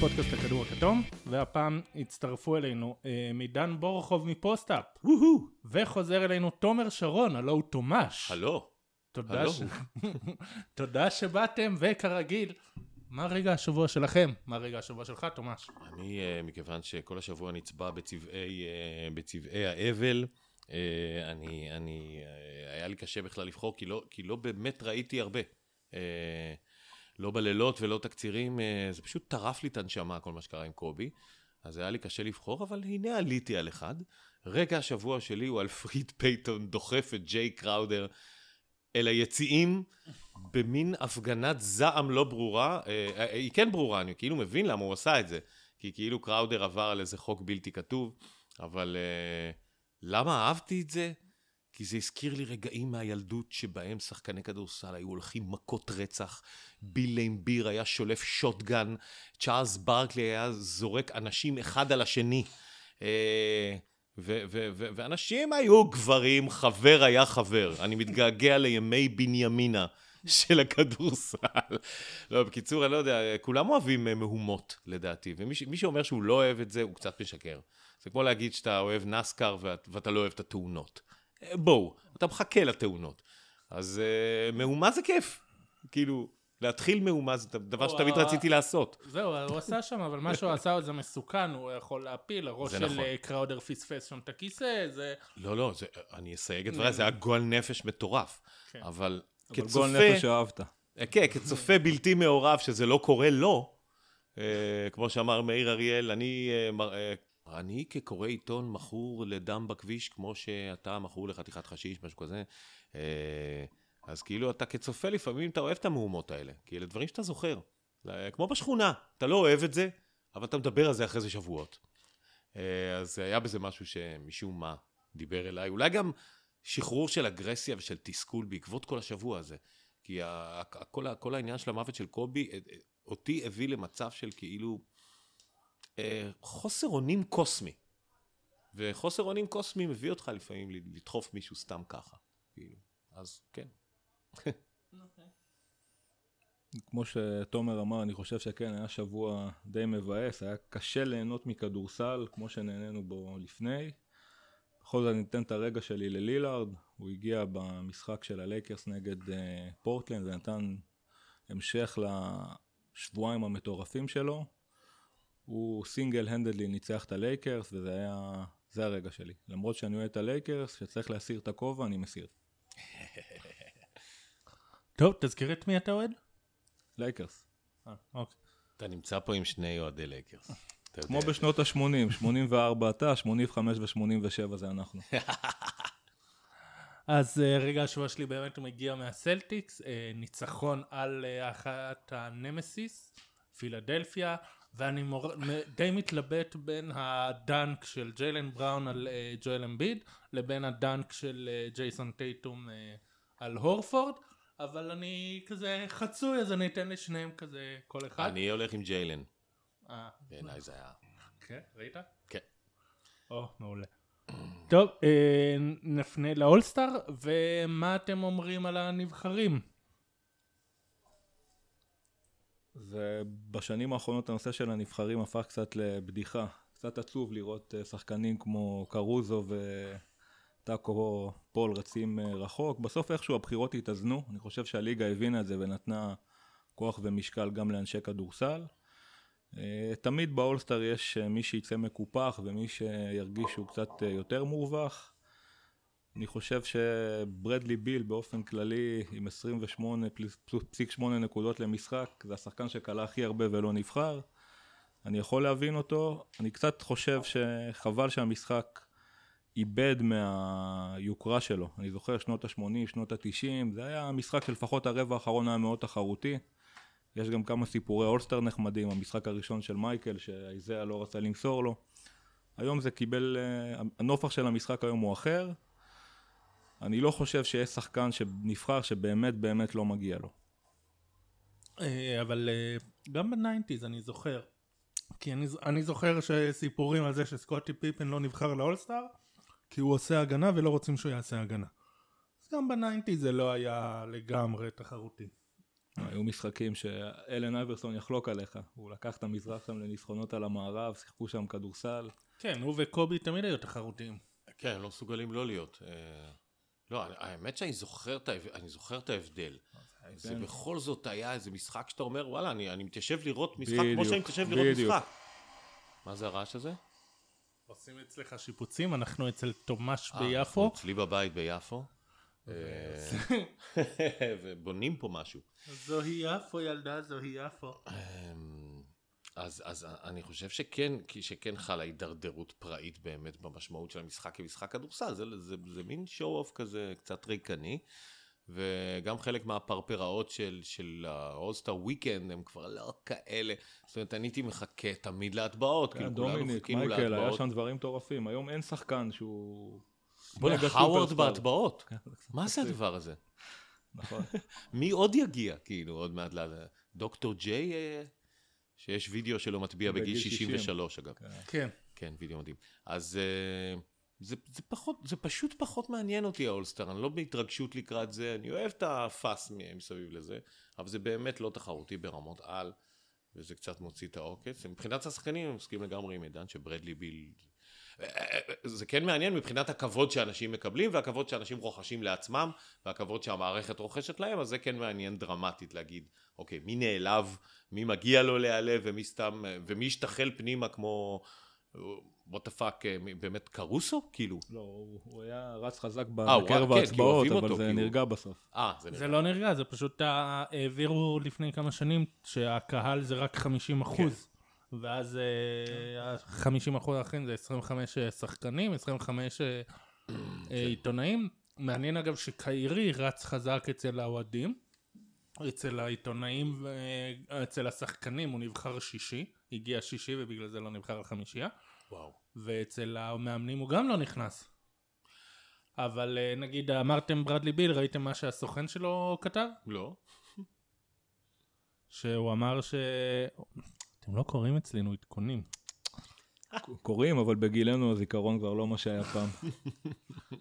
לפודקאסט הכדור הכתום, והפעם הצטרפו אלינו אה, מידן בורחוב מפוסט-אפ, וואו, וחוזר אלינו תומר שרון, הלו הוא תומש. הלו. תודה, הלו. ש... תודה שבאתם, וכרגיל, מה רגע השבוע שלכם? מה רגע השבוע שלך, תומש? אני, אה, מכיוון שכל השבוע נצבע בצבעי, אה, בצבעי האבל, אה, אני, אני, אה, היה לי קשה בכלל לבחור, כי לא, כי לא באמת ראיתי הרבה. לא בלילות ולא תקצירים, אה, זה פשוט טרף לי את הנשמה, כל מה שקרה עם קובי. אז היה לי קשה לבחור, אבל הנה עליתי על אחד. רגע השבוע שלי הוא אלפריד פייטון דוחף את ג'יי קראודר אל היציעים במין הפגנת זעם לא ברורה. אה, אה, היא כן ברורה, אני כאילו מבין למה הוא עשה את זה. כי כאילו קראודר עבר על איזה חוק בלתי כתוב, אבל למה אהבתי את זה? כי זה הזכיר לי רגעים מהילדות שבהם שחקני כדורסל היו הולכים מכות רצח, ביל לימביר היה שולף שוטגן, צ'ארלס ברקלי היה זורק אנשים אחד על השני. אה, ו- ו- ו- ואנשים היו גברים, חבר היה חבר. אני מתגעגע לימי בנימינה של הכדורסל. לא, בקיצור, אני לא יודע, כולם אוהבים אה, מהומות, לדעתי. ומי שאומר שהוא לא אוהב את זה, הוא קצת משקר. זה כמו להגיד שאתה אוהב נסקר ואת- ואתה לא אוהב את התאונות. בואו, אתה מחכה לתאונות. אז uh, מהומה זה כיף. כאילו, להתחיל מהומה זה דבר שתמיד ה- רציתי לעשות. זהו, הוא עשה שם, אבל מה שהוא עשה זה מסוכן, הוא יכול להפיל, הראש של נכון. אה, קראודר פספס שם את הכיסא, זה... לא, לא, זה, אני אסייג את דבריי, זה היה גועל נפש מטורף. כן. אבל אבל כצופה... גועל נפש שאהבת. אה, כן, כצופה בלתי מעורב שזה לא קורה לו, אה, כמו שאמר מאיר אריאל, אני, אני כקורא עיתון מכור לדם בכביש, כמו שאתה מכור לחתיכת חשיש, משהו כזה. אה, אז כאילו אתה כצופה לפעמים אתה אוהב את המהומות האלה, כי אלה דברים שאתה זוכר. כמו בשכונה, אתה לא אוהב את זה, אבל אתה מדבר על זה אחרי זה שבועות. אה, אז היה בזה משהו שמשום מה דיבר אליי. אולי גם שחרור של אגרסיה ושל תסכול בעקבות כל השבוע הזה. כי כל, העניין של המוות של קובי, אה, אותי הביא למצב של כאילו חוסר אונים קוסמי. וחוסר אונים קוסמי מביא אותך לפעמים לדחוף מישהו סתם ככה. כאילו. אז כן. כמו שתומר אמר, אני חושב שכן, היה שבוע די מבאס, היה קשה ליהנות מכדורסל, כמו שנהנינו בו לפני. בכל זאת אני אתן את הרגע שלי ללילארד, הוא הגיע במשחק של הלייקרס נגד uh, פורטלנד ונתן המשך לשבועיים המטורפים שלו. הוא single handedly ניצח את הלייקרס וזה היה, זה הרגע שלי. למרות שאני אוהד את הלייקרס, שצריך להסיר את הכובע, אני מסיר. טוב, תזכיר את מי אתה אוהד? לייקרס. אה, אוקיי. אתה נמצא פה עם שני אוהדי לייקרס. כמו. בשנות ה-80, 84 אתה, 85 ו-87 זה אנחנו. אז אה, רגע השבוע שלי באמת מגיע מהסלטיקס, אה, ניצחון על אחת הנמסיס, פילדלפיה, ואני מור... די מתלבט בין הדנק של ג'יילן בראון על אה, ג'ואל אמביד, לבין הדנק של אה, ג'ייסון טייטום אה, על הורפורד, אבל אני כזה חצוי, אז אני אתן לשניהם כזה כל אחד. אני הולך עם ג'יילן. אה, בעיניי זה היה... כן, ראית? כן. או, מעולה. טוב, נפנה לאולסטאר, ומה אתם אומרים על הנבחרים? ובשנים האחרונות הנושא של הנבחרים הפך קצת לבדיחה. קצת עצוב לראות אה, שחקנים כמו קרוזו וטאקו פול רצים אה, רחוק. בסוף איכשהו הבחירות התאזנו. אני חושב שהליגה הבינה את זה ונתנה כוח ומשקל גם לאנשי כדורסל. אה, תמיד באולסטאר יש מי שיצא מקופח ומי שירגיש שהוא קצת יותר מורווח. אני חושב שברדלי ביל באופן כללי עם 28.8 נקודות למשחק זה השחקן שכלה הכי הרבה ולא נבחר. אני יכול להבין אותו, אני קצת חושב שחבל שהמשחק איבד מהיוקרה שלו. אני זוכר שנות ה-80, שנות ה-90, זה היה משחק שלפחות הרבע האחרון היה מאוד תחרותי. יש גם כמה סיפורי אולסטר נחמדים, המשחק הראשון של מייקל שאיזאה לא רצה למסור לו. היום זה קיבל, אה, הנופך של המשחק היום הוא אחר. אני לא חושב שיש שחקן שנבחר שבאמת באמת לא מגיע לו. אה, אבל אה, גם ב nineties אני זוכר, כי אני, אני זוכר שסיפורים על זה שסקוטי פיפן לא נבחר לאולסטאר, כי הוא עושה הגנה ולא רוצים שהוא יעשה הגנה. אז גם ב nineties זה לא היה לגמרי תחרותי. היו משחקים שאלן אייברסון יחלוק עליך, הוא לקח את המזרח שם לניצחונות על המערב, שיחקו שם כדורסל. כן, הוא וקובי תמיד היו תחרותיים. כן, הם לא מסוגלים לא להיות. אה, לא, האמת שאני זוכר את ההבדל, אני זוכר את ההבדל. זה כן. בכל זאת היה איזה משחק שאתה אומר, וואלה, אני, אני מתיישב לראות משחק בדיוק, כמו שאני מתיישב לראות בדיוק. משחק. מה זה הרעש הזה? עושים אצלך שיפוצים, אנחנו אצל תומש אה, ביפו. אצלי בבית ביפו. אה, ובונים פה משהו. זוהי יפו, ילדה, זוהי יפו. אז, אז אני חושב שכן, שכן חלה הידרדרות פראית באמת במשמעות של המשחק כמשחק כדורסל, זה, זה, זה מין show-off כזה קצת ריקני, וגם חלק מהפרפראות של, של האולסטאר weekend הם כבר לא כאלה, זאת אומרת אני הייתי מחכה תמיד להטבעות, כאילו כולנו חיכינו מייקל, היה להטבעות. שם דברים מטורפים. היום אין שחקן שהוא... בוא'נה, מגה האוורד superstar. בהטבעות, כן, מה זה הדבר הזה? נכון. מי עוד יגיע, כאילו, עוד מעט, דוקטור ג'יי, אה, שיש וידאו שלו מטביע בגיל בגיל 60. 63 אגב. כן. כן. כן, וידאו מדהים. אז אה, זה, זה פחות, זה פשוט פחות מעניין אותי האולסטאר, אני לא בהתרגשות לקראת זה, אני אוהב את הפאס מסביב לזה, אבל זה באמת לא תחרותי ברמות על, וזה קצת מוציא את העוקץ. מבחינת השחקנים, אני מסכים לגמרי עם עידן שברדלי ביל... אה, אה, זה כן מעניין מבחינת הכבוד שאנשים מקבלים והכבוד שאנשים רוכשים לעצמם והכבוד שהמערכת רוכשת להם אז זה כן מעניין דרמטית להגיד אוקיי מי נעלב? מי מגיע לו להיעלב? ומי סתם ומי ישתחל פנימה כמו what the fuck אה, באמת קרוסו? כאילו. לא, הוא היה רץ חזק אה, בקרב כן, ההצבעות, אוהבים אבל זה הוא- נרגע בסוף. אה זה זה נראה לא נרגע, זה פשוט ה- העבירו לפני כמה שנים שהקהל זה רק 50 אחוז. ואז ה-50 אחוז האחרים זה 25 שחקנים, 25 אה, אה, עיתונאים. מעניין אגב שקיירי רץ חזק אצל האוהדים. אצל העיתונאים, אצל השחקנים הוא נבחר שישי, הגיע שישי ובגלל זה לא נבחר החמישייה. וואו ואצל המאמנים הוא גם לא נכנס. אבל אה, נגיד אמרתם ברדלי ביל, ראיתם מה שהסוכן שלו כתב? לא שהוא אמר ש... אתם לא קוראים אצלנו עדכונים. קוראים, אבל בגילנו הזיכרון כבר לא מה שהיה פעם.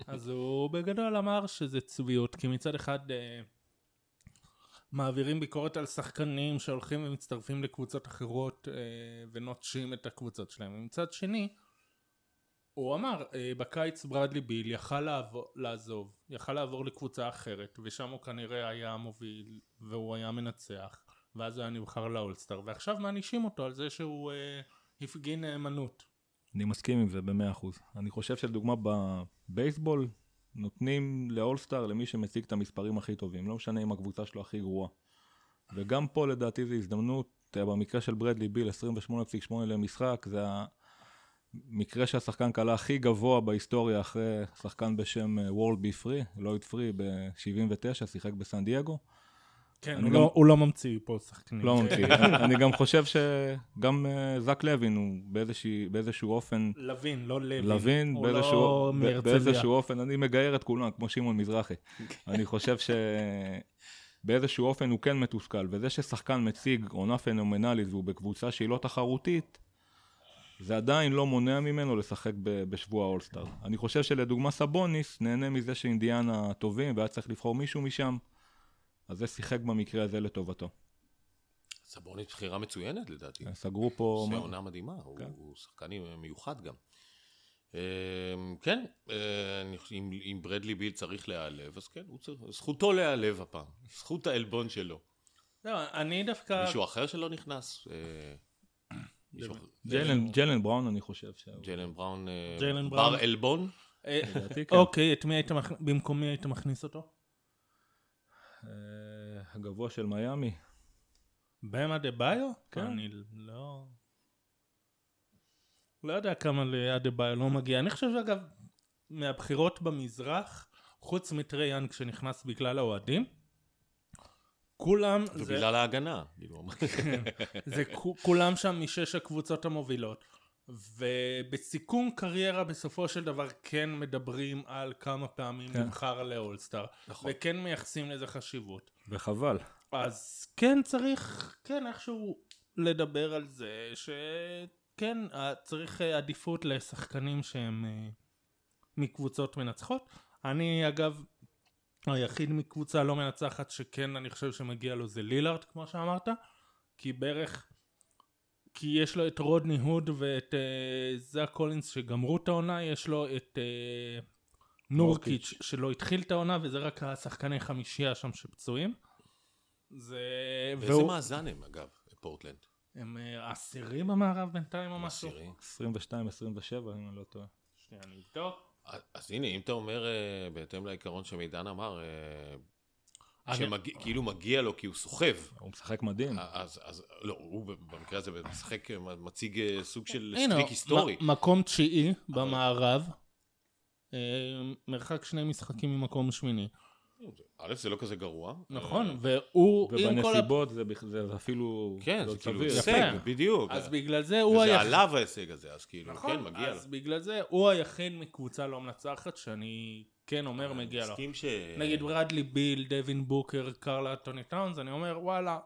אז הוא בגדול אמר שזה צביעות, כי מצד אחד אה, מעבירים ביקורת על שחקנים שהולכים ומצטרפים לקבוצות אחרות אה, ונוטשים את הקבוצות שלהם. ומצד שני, הוא אמר, אה, בקיץ ברדלי ביל יכל לעבור, לעזוב, יכל לעבור לקבוצה אחרת, ושם הוא כנראה היה מוביל, והוא היה מנצח, ואז הוא היה נבחר לאולסטאר, ועכשיו מענישים אותו על זה שהוא אה, הפגין נאמנות. אני מסכים עם זה במאה אחוז. אני חושב שלדוגמה בבייסבול נותנים לאולסטאר למי שמציג את המספרים הכי טובים, לא משנה אם הקבוצה שלו הכי גרועה. וגם פה לדעתי זו הזדמנות, אה, במקרה של ברדלי ביל 28.8 למשחק, זה המקרה שהשחקן קלה הכי גבוה בהיסטוריה אחרי שחקן בשם וורלד בי פרי, לויד פרי ב-79, שיחק בסן דייגו. כן, הוא, גם- לא, הוא לא ממציא פה שחקנים. לא ממציא. אני אני גם חושב שגם אה, זק לוין הוא באיזושהי- באיזשהו אופן לוין, לא לוין. לוין הוא באיזשהו, לא ב-. באיזשהו אופן, אני מגייר את כולם, כמו שמעון מזרחי. אני חושב שבאיזשהו אופן הוא כן מתוסכל, וזה ששחקן מציג עונה פנומנלית והוא בקבוצה שהיא לא תחרותית, זה עדיין לא מונע ממנו לשחק ב- בשבוע האולסטאר. אני חושב שלדוגמה סבוניס נהנה מזה שאינדיאנה טובים והיה צריך לבחור מישהו משם, אז זה שיחק במקרה הזה לטובתו. סבוניס בחירה מצוינת לדעתי. סגרו פה... עושה עונה מדהימה, הוא- כן. הוא שחקן מיוחד גם. אמ, כן, אה, אם אם ברדלי ביל צריך להיעלב, אז כן, הוא צריך- זכותו להיעלב הפעם, זכות העלבון שלו. לא, אני דווקא... מישהו אחר שלא נכנס? אה, ג'לן- בראון אני חושב. ש- ג'לן בראון, אה, בר. עלבון? אה, כן. אוקיי, את מי היית. במקום מי היית מכניס אותו? הגבוה של מיאמי. במה דה ביו? כן. אני לא... לא יודע כמה לאדה ביו לא מגיע. אני חושב אגב, מהבחירות במזרח, חוץ מטרי יאנג שנכנס בגלל האוהדים, כולם, זה, ובגלל ההגנה. כאילו, זה כו- כולם שם משש הקבוצות המובילות. ובסיכום קריירה בסופו של דבר כן מדברים על כמה פעמים כן. נבחר לאולסטאר. נכון. וכן מייחסים לזה חשיבות. וחבל. אז כן צריך, כן איכשהו לדבר על זה, שכן אה, צריך אה, עדיפות לשחקנים שהם אה, מקבוצות מנצחות. אני אגב היחיד מקבוצה לא מנצחת שכן אני חושב שמגיע לו זה לילארד כמו שאמרת כי בערך כי יש לו את רודני הוד ואת uh, זאק קולינס שגמרו את העונה יש לו את uh, נורקיץ' שלא התחיל את העונה וזה רק השחקני חמישייה שם שפצועים זה באיזה והוא- מאזן הם, אגב, פורטלנד? הם אה, עשירים במערב בינתיים או משהו עשירי. 22-27 אם אני לא טועה. שנייה אני אבדוק אז הנה, אם אתה אומר, אה, בהתאם לעיקרון שמידן אמר, שמגיע- כאילו מגיע לו כי הוא סוחב, הוא משחק מדהים. אז, אז לא, הוא במקרה הזה משחק, מציג אה, סוג של סטריק היסטורי. מקום תשיעי במערב אה, מרחק שני משחקים ממקום שמיני א', זה לא כזה גרוע. נכון אה, והוא עם כל ובנסיבות זה זה אפילו כן, לא זה כאילו. הישג, בדיוק. אז בגלל זה הוא וזה היחיד עליו ההישג הזה, אז כאילו, נכון, כן, מגיע לו. אז בגלל זה הוא היחיד מקבוצה לא מנצחת שאני כן אומר מגיע לו. מסכים ש... נגיד ברדלי ביל, דווין בוקר, קרלה טוני טאונס, אני אומר וואלה,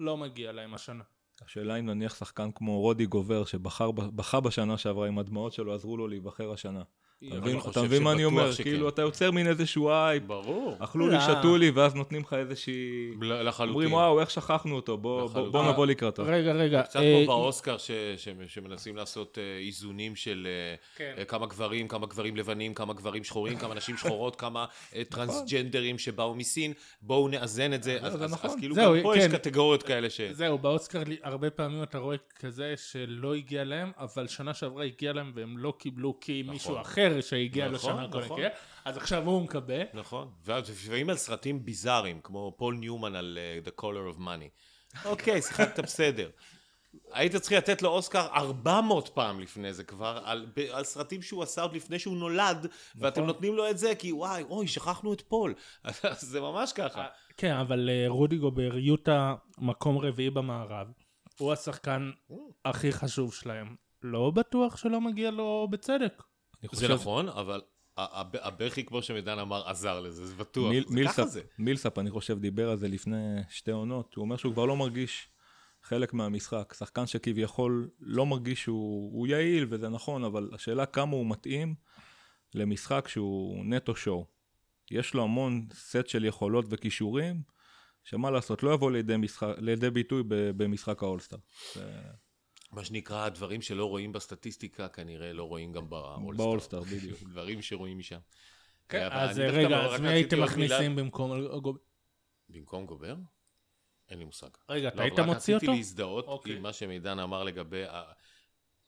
לא מגיע להם השנה. השאלה אם נניח שחקן כמו רודי גובר שבחר בשנה שעברה עם הדמעות שלו עזרו לו להיבחר השנה. אתה מבין- מה אני אומר? כאילו אתה יוצר מין איזשהו אייפ, ברור. אכלו לי, לא. שתו לי, ואז נותנים לך איזושהי... לחלוטין. אומרים וואו איך שכחנו אותו, בוא- נבוא לקראתו. רגע, רגע. קצת אה, כמו באוסקר ש- ש- שמנסים לעשות אה, איזונים של אה, כן. אה, כמה גברים, כמה גברים לבנים, כמה גברים שחורים, כמה נשים שחורות, כמה אה, טרנסג'נדרים שבאו מסין, בואו נאזן את זה. זה- אז- נכון. כאילו גם פה יש כן. קטגוריות כאלה ש... זהו, באוסקר הרבה פעמים אתה רואה כזה שלא הגיע להם, אבל שנה שעברה הגיע להם והם לא קיבלו כי מישהו אחר שהגיע נכון, לשנה הקודמת, נכון. קיבל, אז עכשיו הוא מקבל. נכון, ואז לפעמים על סרטים ביזאריים, כמו פול ניומן על אה, The Color of Money. אוקיי, שיחקת בסדר. היית צריך לתת לו אוסקר 400 פעם לפני זה כבר, על, ב, על סרטים שהוא עשה עוד לפני שהוא נולד, ואתם נותנים לו את זה כי וואי, אוי, שכחנו את פול. זה ממש ככה. כן, אבל אה, רודי גובר, יוטה מקום רביעי במערב, הוא השחקן הכי חשוב שלהם. לא בטוח שלא מגיע לו בצדק. אני זה חושב- נכון, אבל הבכי, כמו שמידן אמר, עזר לזה, זה בטוח. מיל- זה ככה מילסאפ- זה. מילסאפ, אני חושב, דיבר על זה לפני שתי עונות. הוא אומר שהוא כבר לא מרגיש חלק מהמשחק. שחקן שכביכול לא מרגיש שהוא הוא יעיל, וזה נכון, אבל השאלה כמה הוא מתאים למשחק שהוא נטו שואו. יש לו המון סט של יכולות וכישורים, שמה לעשות, לא יבוא לידי, משחק, לידי ביטוי במשחק האולסטאר. זה- מה שנקרא, הדברים שלא רואים בסטטיסטיקה, כנראה לא רואים גם באולסטאר. באולסטאר, בדיוק. דברים שרואים משם. כן, אז רגע, לא- אז רק מי הייתם מכניסים במקום... גובר? במקום גובר? אין לי מושג. רגע, אתה לא, היית אבל רק מוציא רציתי אותו? להזדהות אוקיי. עם מה שמידן אמר לגבי...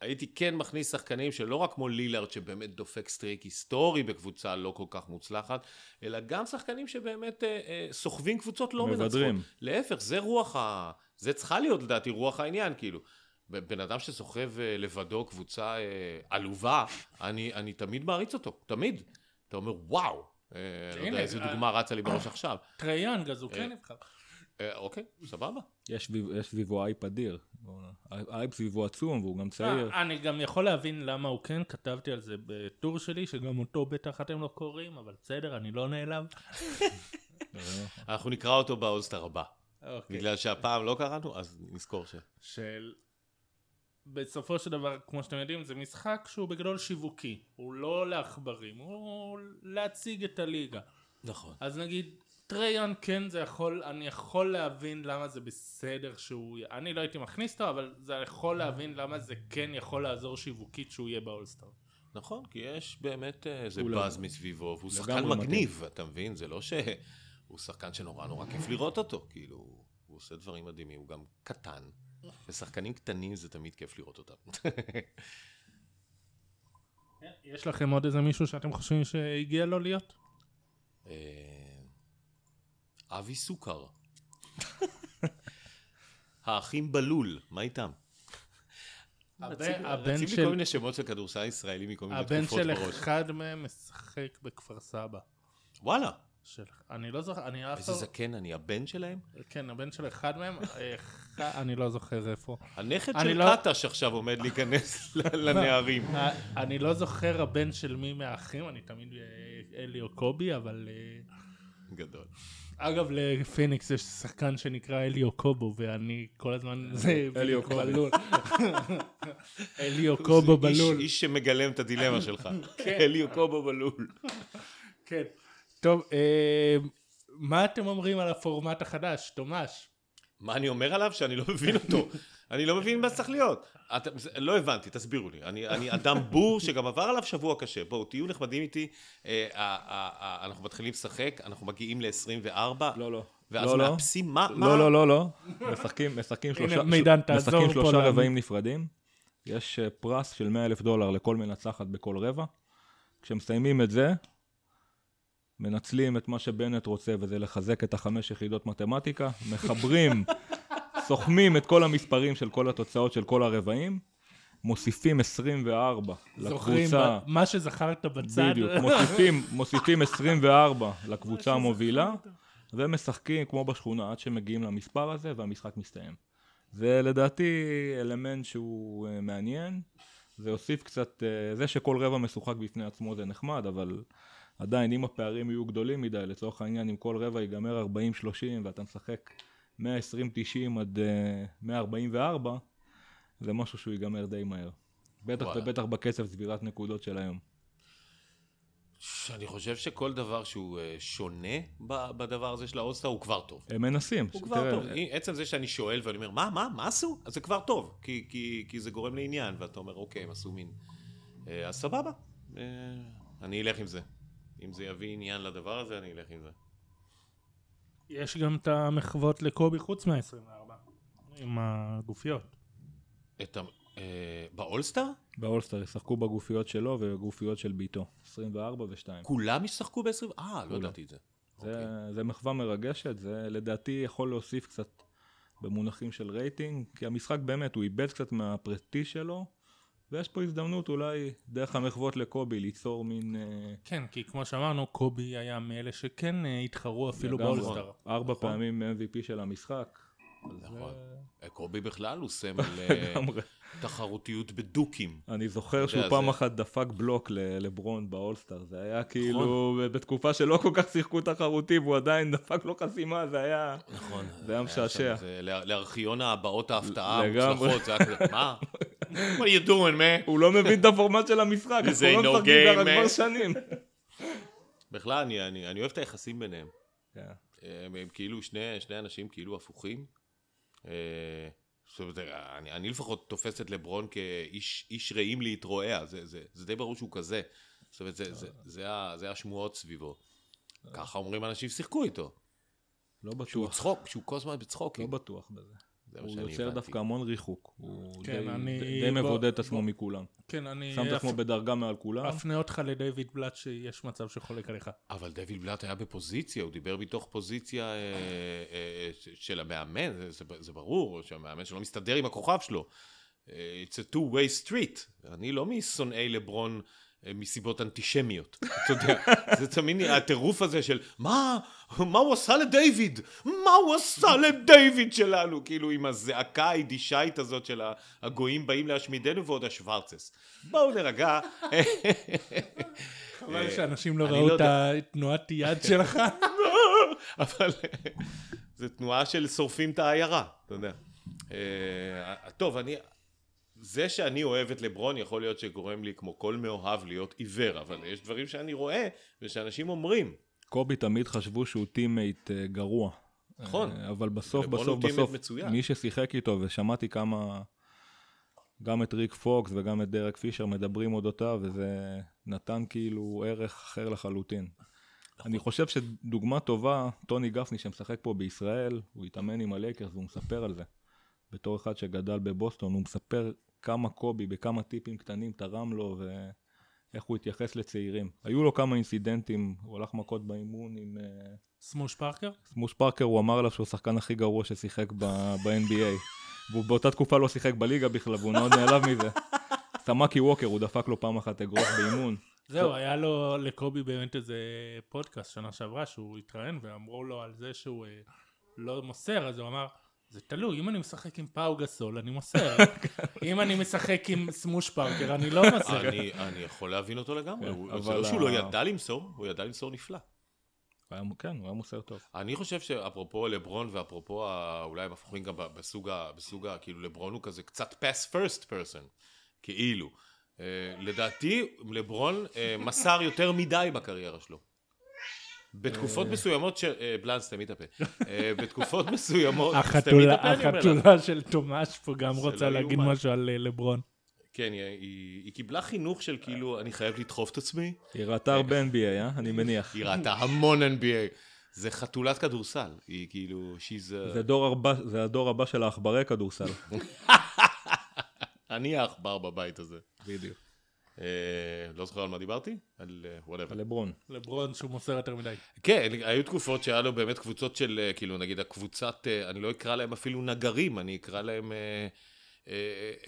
הייתי כן מכניס שחקנים שלא רק כמו לילארד שבאמת דופק streak היסטורי בקבוצה לא כל כך מוצלחת, אלא גם שחקנים שבאמת אה, אה, סוחבים קבוצות לא מבדרים. מנצחות. להפך, זה רוח ה... זה צריכה להיות לדעתי רוח העניין, כאילו. בן אדם שסוחב אה, לבדו קבוצה אה, עלובה, אני, אני תמיד מעריץ אותו, תמיד. אתה אומר, וואו. אה, לא יודע איזה דוגמה רצה לי בראש עכשיו. טריי יאנג, אז הוא כן נבחר. אוקיי, סבבה. יש סביב- יש סביבו אייפ אדיר. אייפ סביבו עצום, והוא גם צעיר. אני גם יכול להבין למה הוא כן, כתבתי על זה בטור שלי, שגם אותו בטח אתם לא קוראים, אבל בסדר, אני לא נעלב. אנחנו נקרא אותו באולסטאר הבא. אוקיי. בגלל שהפעם לא קראנו, אז נזכור ש... של... בסופו של דבר, כמו שאתם יודעים, זה משחק שהוא בגדול שיווקי. הוא לא לעכברים, הוא להציג את הליגה. נכון. אז נגיד, טריי יאנג כן זה יכול, אני יכול להבין למה זה בסדר שהוא, אני לא הייתי מכניס אותו, אבל זה יכול להבין למה זה כן יכול לעזור שיווקית שהוא יהיה באולסטאר. נכון, כי יש באמת אה, איזה הוא באז לא- מסביבו, והוא שחקן. מגניב, אתה מבין? זה לא שהוא שחקן שנורא נורא כיף לראות אותו, כאילו, הוא עושה דברים מדהימים, הוא גם קטן. ושחקנים קטנים זה תמיד כיף לראות אותם. יש לכם עוד איזה מישהו שאתם חושבים שהגיע לו להיות? אה, אבי סוכר. האחים בלול, מה איתם? הבן- רצים- הבן רצים לי של- כל מיני שמות של כדורסל ישראלי מכל מיני הבן תקופות של בראש. אחד מהם משחק בכפר סבא. וואלה, של... אני לא זוכר, אני אף איזה. זקן אני, הבן שלהם? כן, הבן של אחד מהם, אה, אני לא זוכר איפה. הנכד של לא- קטש עכשיו עומד להיכנס לנערים. אה, אני לא זוכר הבן של מי מהאחים, אני תמיד אה, אלי או קובי, אבל... גדול. אגב, לפיניקס יש שחקן שנקרא אליו קובו, ואני כל הזמן... זה אליו קובו. בלול. אליו קובו בלול. איש שמגלם את הדילמה שלך. אליו קובו בלול. כן. טוב, אה, מה אתם אומרים על הפורמט החדש, תומש? מה אני אומר עליו? שאני לא מבין אותו. אני לא מבין מה צריך להיות. את, לא הבנתי, תסבירו לי. אני, אני אדם בור שגם עבר עליו שבוע קשה. בואו, תהיו נחמדים איתי. אה, אה, אה, אה, אנחנו מתחילים לשחק, אנחנו מגיעים ל-24. לא, לא. ואז לא, לא. מאפסים, מה? מה? לא, לא, לא, לא. משחקים, משחקים הנה, שלושה, מידן, משחקים שלושה. רבעים נפרדים. יש אה, פרס של 100 אלף דולר לכל מנצחת בכל רבע. כשמסיימים את זה, מנצלים את מה שבנט רוצה, וזה לחזק את החמש יחידות מתמטיקה, מחברים, סוכמים את כל המספרים של כל התוצאות של כל הרבעים, מוסיפים 24 זוכרים, לקבוצה, מה שזכרת בצד. בדיוק, מוסיפים, מוסיפים 24 לקבוצה המובילה, ומשחקים כמו בשכונה עד שמגיעים למספר הזה והמשחק מסתיים. זה לדעתי אלמנט שהוא אה, מעניין, זה יוסיף קצת, אה, זה שכל רבע משוחק בפני עצמו זה נחמד, אבל עדיין אם הפערים יהיו גדולים מדי, לצורך העניין אם כל רבע ייגמר 40-30 ואתה משחק 120-90 עד אה, 144, זה משהו שהוא ייגמר די מהר. בטח וואלה. ובטח בקצב צבירת נקודות של היום. אני חושב שכל דבר שהוא אה, שונה בדבר הזה של האולסטאר הוא כבר טוב. הם מנסים. הוא כבר תראה, טוב. עצם זה שאני שואל ואני אומר, מה, מה, מה עשו? אז זה כבר טוב. כי, כי, כי זה גורם לעניין, ואתה אומר, אוקיי, הם עשו מין... אה, אז סבבה. אה, אני אלך עם זה. אם זה יביא עניין לדבר הזה, אני אלך עם זה. יש גם את המחוות לקובי חוץ מה-24, עם הגופיות. את ה... אה, באולסטאר? באולסטר ישחקו בגופיות שלו ובגופיות של ביתו. 24 ו-2. כולם ישחקו ב-20? אה, לא. ידעתי את זה. אוקיי. זה, זה מחווה מרגשת, זה לדעתי יכול להוסיף קצת במונחים של רייטינג, כי המשחק באמת, הוא איבד קצת מהפרסטיז' שלו, ויש פה הזדמנות אולי דרך המחוות לקובי ליצור מין... אה, כן, כי כמו שאמרנו, קובי היה מאלה שכן אה, התחרו אפילו באולסטאר. ארבע נכון. פעמים MVP של המשחק. נכון. אה, קובי בכלל הוא סמל. תחרותיות בדוקים. אני זוכר שהוא פעם זה- אחת דפק בלוק ל- לברון באולסטאר, זה היה כאילו בתקופה שלא כל כך שיחקו תחרותי והוא עדיין דפק לו חסימה, זה היה... נכון. זה היה משעשע. לארכיון הבאות ההפתעה. המוצלחות, זה היה כזה, מה? What are you doing, man? הוא לא מבין את הפורמט של המשחק, אנחנו ain't לא משחקים ככה כבר. שנים. בכלל, אני- אני אני אוהב את היחסים ביניהם. כן. הם הם כאילו שני שני אנשים כאילו הפוכים. אה, זאת אומרת, אני, אני לפחות תופס את לברון כאיש איש רעים להתרועע, זה, זה, זה די ברור שהוא כזה. זאת אומרת, זה, זה, זה, זה השמועות סביבו. ככה אומרים אנשים ששיחקו איתו. לא שהוא בטוח, צחוק, שהוא כל הזמן בצחוקים. לא בטוח בזה. זה מה הוא יוצר. דווקא המון ריחוק. הוא כן, די- אני- די- די בוא- מבודד את עצמו בוא- מכולם. כן, אני שם את אפ- עצמו בדרגה מעל כולם. אפנה אותך לדיוויד בלאט שיש מצב שחולק עליך. אבל דויד בלאט היה בפוזיציה, הוא דיבר מתוך פוזיציה אה, אה, של המאמן, זה, זה, זה ברור, שהמאמן שלו מסתדר עם הכוכב שלו. אה, It's a two-way street. אני לא משונאי לברון אה, מסיבות אנטישמיות. אתה יודע, זה תמיד הטירוף הזה של מה, מה הוא עשה לדיוויד? מה הוא עשה לדיוויד שלנו? כאילו עם הזעקה האידישאית הזאת של הגויים באים להשמידנו ועוד השוורצס. בואו נרגע. חבל שאנשים לא ראו לא את התנועת יד שלך. אבל זו תנועה של שורפים את העיירה, אתה יודע. אה, טוב, אני... זה שאני אוהב את לברון יכול להיות שגורם לי כמו כל מאוהב להיות עיוור, אבל יש דברים שאני רואה ושאנשים אומרים. קובי תמיד חשבו שהוא teammate אה, גרוע. נכון. אה, אבל בסוף, בסוף, בסוף, מצוין. מי ששיחק איתו, ושמעתי כמה, גם את ריק פוקס וגם את דרק פישר מדברים אודותיו, וזה נתן כאילו ערך אחר לחלוטין. נכון. אני חושב שדוגמה טובה, טוני גפני שמשחק פה בישראל, הוא התאמן עם הלייקרס והוא מספר על זה. בתור אחד שגדל בבוסטון, הוא מספר כמה קובי בכמה טיפים קטנים תרם לו ואיך הוא התייחס לצעירים. היו לו כמה אינסידנטים, הוא הלך מכות באימון עם... אה, סמוש פארקר? סמוש פארקר, הוא אמר עליו שהוא השחקן הכי גרוע ששיחק ב-NBA. והוא באותה תקופה לא שיחק בליגה בכלל, והוא מאוד נעלב מזה. סמאקי ווקר, הוא דפק לו פעם אחת אגרוף באימון. זהו, היה לו לקובי באמת איזה פודקאסט שנה שעברה שהוא התראיין ואמרו לו על זה שהוא אה, לא מוסר, אז הוא אמר, זה תלוי, אם אני משחק עם פאו גסול אני מוסר, אם אני משחק עם סמוש פארקר אני לא מוסר. אני, אני יכול להבין אותו לגמרי, כן, הוא- זה לא שהוא לא ידע למסור, הוא ידע למסור נפלא. היה- כן, הוא היה מוסר טוב. אני חושב שאפרופו לברון ואפרופו אולי הם הפוכים גם בסוג ה... בסוג ה... כאילו לברון הוא כזה קצת pass first person, כאילו. אה, לדעתי לברון אה, מסר יותר מדי בקריירה שלו. בתקופות מסוימות של... אה, בלאנס, סתמי את הפה. אה, בתקופות מסוימות... החתולה של תומש פה גם רוצה לא להגיד. משהו על אה, לברון. כן, היא- קיבלה חינוך של כאילו, אני חייב לדחוף את עצמי. היא ראתה הרבה NBA, אה? אני מניח. היא ראתה המון NBA. זה חתולת כדורסל. היא כאילו, הבא, זה הדור הבא של העכברי כדורסל. אני העכבר בבית הזה. בדיוק. אה, לא זוכר על מה דיברתי? על whatever. לברון. לברון שהוא מוסר יותר מדי. כן, היו תקופות שהיה לו באמת קבוצות של, אה, כאילו, נגיד הקבוצת, אה, אני לא אקרא להם אפילו נגרים, אני אקרא להם אה, אה,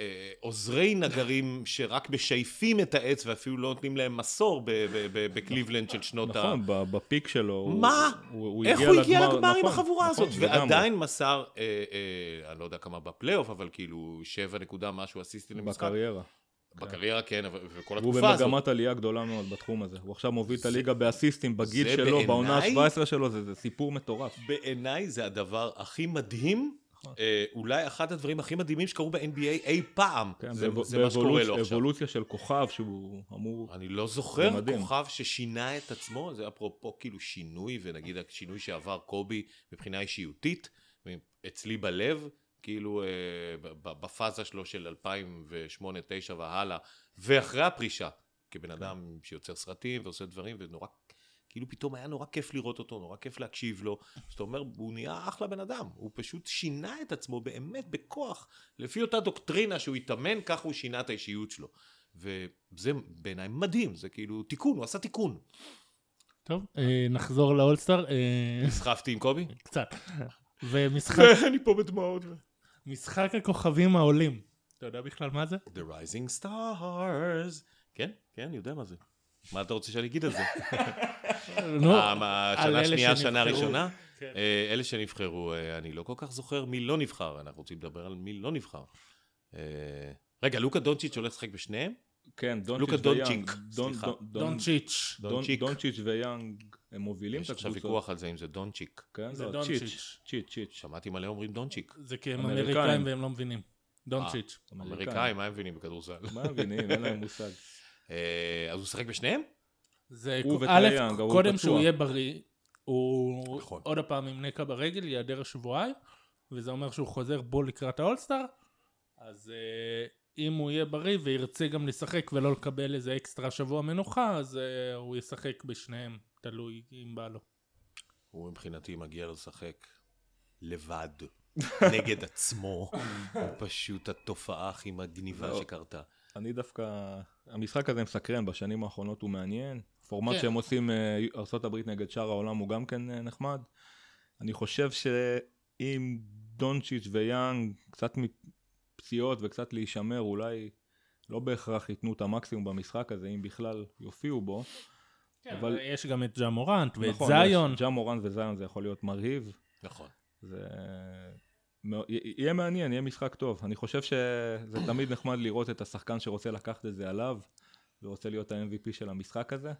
אה, עוזרי נגרים שרק משייפים את העץ ואפילו לא נותנים להם מסור בקליבלנד של שנות ה... נכון, ב peak שלו. מה? איך הוא הגיע לגמר- עם נכון, החבורה נכון, הזאת? ועדיין מסר, אה, אה, אני לא יודע כמה בפלייאוף, אבל כאילו שבע נקודה משהו אסיסטים למשחק. בקריירה. בקריירה, כן, וכל הוא התקופה הזאת. במגמת עלייה גדולה מאוד בתחום הזה. הוא עכשיו מוביל את הליגה באסיסטים בגיל שלו, בעונה בעיניי- ה-17 שלו, זה סיפור מטורף. בעיניי זה הדבר הכי מדהים, נכון. אה, אולי אחד הדברים הכי מדהימים שקרו ב-NBA אי פעם. כן, זה מה שקורה לו עכשיו. אבולוציה של כוכב שהוא אמור... אני לא זוכר. כוכב ששינה את עצמו, זה אפרופו כאילו שינוי, ונגיד השינוי שעבר קובי מבחינה אישיותית, אצלי בלב, כאילו אה, בפאזה שלו של 2008-2009 והלאה, ואחרי הפרישה, כבן אדם שיוצר סרטים ועושה דברים, ונורא, כאילו פתאום היה נורא כיף לראות אותו, נורא כיף להקשיב לו, זאת אומרת, הוא נהיה אחלה בן אדם, הוא פשוט שינה את עצמו באמת בכוח, לפי אותה דוקטרינה שהוא התאמן, ככה הוא שינה את האישיות שלו. וזה בעיניי מדהים, זה כאילו תיקון, הוא עשה תיקון. טוב, אה, נחזור לאולסטאר. אה, נסחפתי עם קובי? קצת. ומשחק אני פה בדמעות. משחק הכוכבים העולים. אתה יודע בכלל מה זה? The Rising Stars. כן, כן, אני יודע מה זה. מה אתה רוצה שאני אגיד על זה? נו, אה, שנה אלה שנייה, שנבחרו. שנה ראשונה? כן. אה, אלה שנבחרו, אה, אני לא כל כך זוכר מי לא נבחר, אנחנו רוצים לדבר על מי לא נבחר. רגע, לוקה דונצ'יץ' הולך לשחק בשניהם? כן, לוקה דונצ'יץ' דונצ'יק, ויאנג. דון- סליחה. דון- דון- דונצ'יץ'. דונצ'יק. דונצ'יץ' ויאנג, הם מובילים את יש עכשיו. ויכוח על זה אם זה דונצ'יק. כן, זה לא, דונצ'יץ'. צ'יץ', צ'יץ', צ'יץ'. שמעתי מלא אומרים דונצ'יק. זה כי הם אמריקאים. אמריקאים והם לא מבינים. דונצ'יץ'. אמריקאים, מה הם מבינים בכדורסל? מה הם מבינים? אין להם מושג. אה, אז הוא משחק בשניהם? זה הוא א', קודם. שהוא יהיה בריא, הוא נכון. עוד פעם עם נקע ברגל, ייעדר שבועיים, וזה אומר שהוא חוזר בו לקראת האולסטאר, אז אה, אם הוא יהיה בריא וירצה גם לשחק ולא לקבל איזה אקסטרה שבוע מנוחה, אז אה, הוא ישחק בשניהם, תלוי אם בא לו. הוא מבחינתי מגיע לשחק לבד, נגד עצמו. הוא פשוט התופעה הכי מגניבה לא. שקרתה. אני דווקא, המשחק הזה מסקרן, בשנים האחרונות הוא מעניין. פורמט כן. שהם עושים אה, ארה"ב נגד שאר העולם הוא גם כן אה, נחמד. אני חושב שאם דונצ'יץ' ויאנג קצת מפציעות וקצת להישמר, אולי לא בהכרח ייתנו את המקסימום במשחק הזה, אם בכלל יופיעו בו. כן, אבל- יש גם את ג'ה מורנט ואת נכון, זיון. ג'ה מורן וזיון זה יכול להיות מרהיב. נכון. זה יהיה מעניין, יהיה משחק טוב. אני חושב שזה תמיד נחמד לראות את השחקן שרוצה לקחת את זה עליו, ורוצה להיות ה-MVP של המשחק הזה.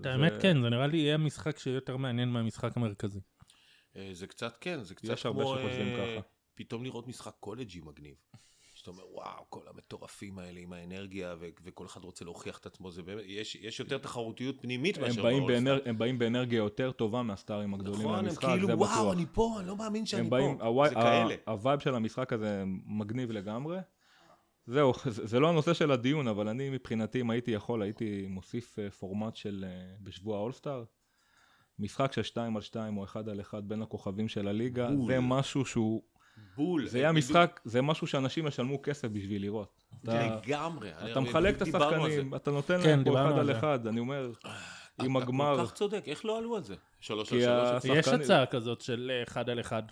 את האמת ו- כן, זה נראה לי יהיה משחק שיהיה יותר מעניין מהמשחק המרכזי. אה, זה קצת, כן, זה קצת יש הרבה כמו שחושבים אה, ככה. פתאום לראות משחק קולג'י מגניב. שאתה אומר, וואו, כל המטורפים האלה עם האנרגיה, ו- וכל אחד רוצה להוכיח את עצמו, זה באמת, יש, יש יותר תחרותיות פנימית הם מאשר. באנר... הם באים באנרגיה יותר טובה מהסטארים הגדולים נכון, הם למשחק, כאילו, זה וואו, בטוח. אני פה, אני לא מאמין שאני הם באים, פה. הווי... זה כאלה. ה vibe של המשחק הזה מגניב לגמרי. זהו, זה, זה לא הנושא של הדיון, אבל אני מבחינתי, אם הייתי יכול, הייתי מוסיף אה, פורמט של אה, בשבוע האולסטאר. משחק של 2 על 2 או 1 על 1 בין הכוכבים של הליגה, בול. זה משהו שהוא, בול. זה יהיה משחק, זה משהו שאנשים ישלמו כסף בשביל לראות. אתה, לגמרי. אתה מחלק את. השחקנים, אתה נותן כן, להם פה 1 על. 1, אני אומר, עם אתה הגמר, כל כך צודק, איך לא עלו על זה? שלוש על שלוש. השחקנים- יש הצעה כזאת של אה, אחד על אחד.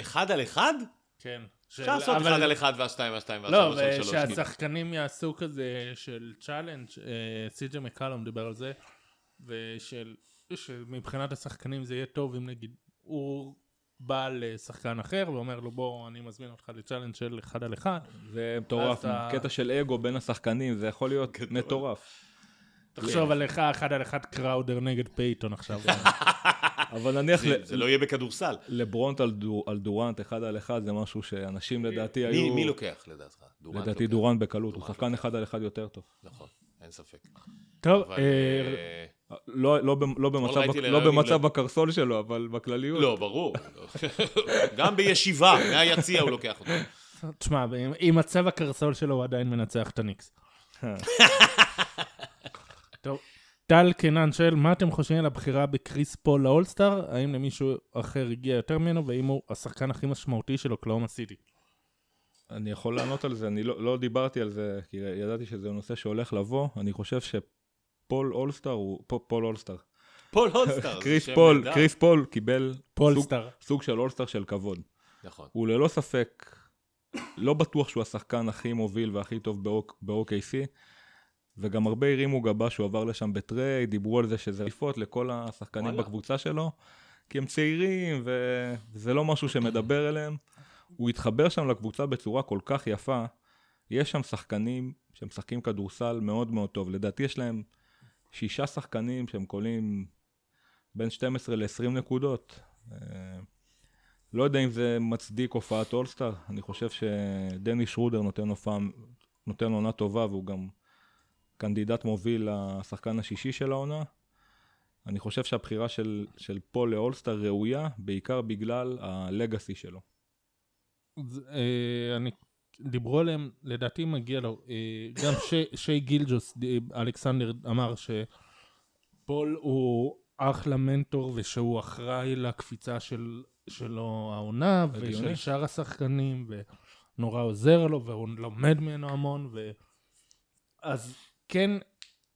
אחד על אחד? כן. אפשר לעשות אבל- אחד על אחד והשתיים על שתיים לא, והשלוש על שלוש. ושהשחקנים יעשו כזה של challenge, סי.ג'י מקלום דיבר על זה, ושל, שמבחינת השחקנים זה יהיה טוב אם נגיד הוא בא לשחקן אחר ואומר לו בוא אני מזמין אותך ל challenge של אחד על אחד, זה מטורף, אתה- קטע של אגו בין השחקנים, זה יכול להיות גדול. מטורף. תחשוב עליך אחד על אחד קראודר נגד פייתון עכשיו. אבל נניח זה- ל- זה לא יהיה בכדורסל. לברונט על דור- על דורנט אחד על אחד זה משהו שאנשים לדעתי מי היו... מי לוקח לדעתך? דורנט לדעתי לוקח. דורנט בקלות, הוא דורנט שחקן לוקח. אחד על אחד יותר טוב. נכון, אין ספק. טוב, אבל... אה, אה, לא, לא, לא במצב, ראיתי לא במצב עם- הקרסול שלו, אבל בכלליות. לא, ברור. גם בישיבה, מהיציע הוא לוקח אותו. תשמע, עם- עם מצב הקרסול שלו הוא עדיין מנצח את הניקס. טוב, טל קנן שואל, מה אתם חושבים על הבחירה בקריס פול לאולסטאר? האם למישהו אחר הגיע יותר ממנו, והאם הוא השחקן הכי משמעותי של אוקלהומה סיטי? אני יכול לענות על זה, אני לא, לא דיברתי על זה, כי ידעתי שזה נושא שהולך לבוא. אני חושב שפול אולסטאר הוא, פול, פול אולסטאר. פול הולסטאר. זה קריס פול. קריס פול קיבל סוג, פולסטאר. סוג של אולסטאר של כבוד. נכון. הוא ללא ספק, לא בטוח שהוא השחקן הכי מוביל והכי טוב ב-OKC, וגם הרבה הרימו גבה שהוא עבר לשם בטרייד, דיברו על זה שזה עדיפות לכל השחקנים וואלה. בקבוצה שלו, כי הם צעירים וזה לא משהו שמדבר אליהם. הוא התחבר שם לקבוצה בצורה כל כך יפה, יש שם שחקנים שמשחקים כדורסל מאוד מאוד טוב, לדעתי יש להם שישה שחקנים שהם קולים בין 12 ל-20 נקודות. אה, לא יודע אם זה מצדיק הופעת אולסטאר, אני חושב שדני שרודר נותן הופעה, נותן עונה טובה והוא גם קנדידט מוביל לשחקן השישי של העונה. אני חושב שהבחירה של, של פול לאולסטאר ראויה, בעיקר בגלל ה legacy שלו. אה, אני, דיברו עליהם, לדעתי מגיע לו, אה, גם שי, גילג'וס אלכסנדר אמר שפול הוא אחלה מנטור ושהוא אחראי לקפיצה של, שלו העונה. ושל שאר השחקנים ונורא עוזר לו והוא לומד ממנו המון ו... אז כן,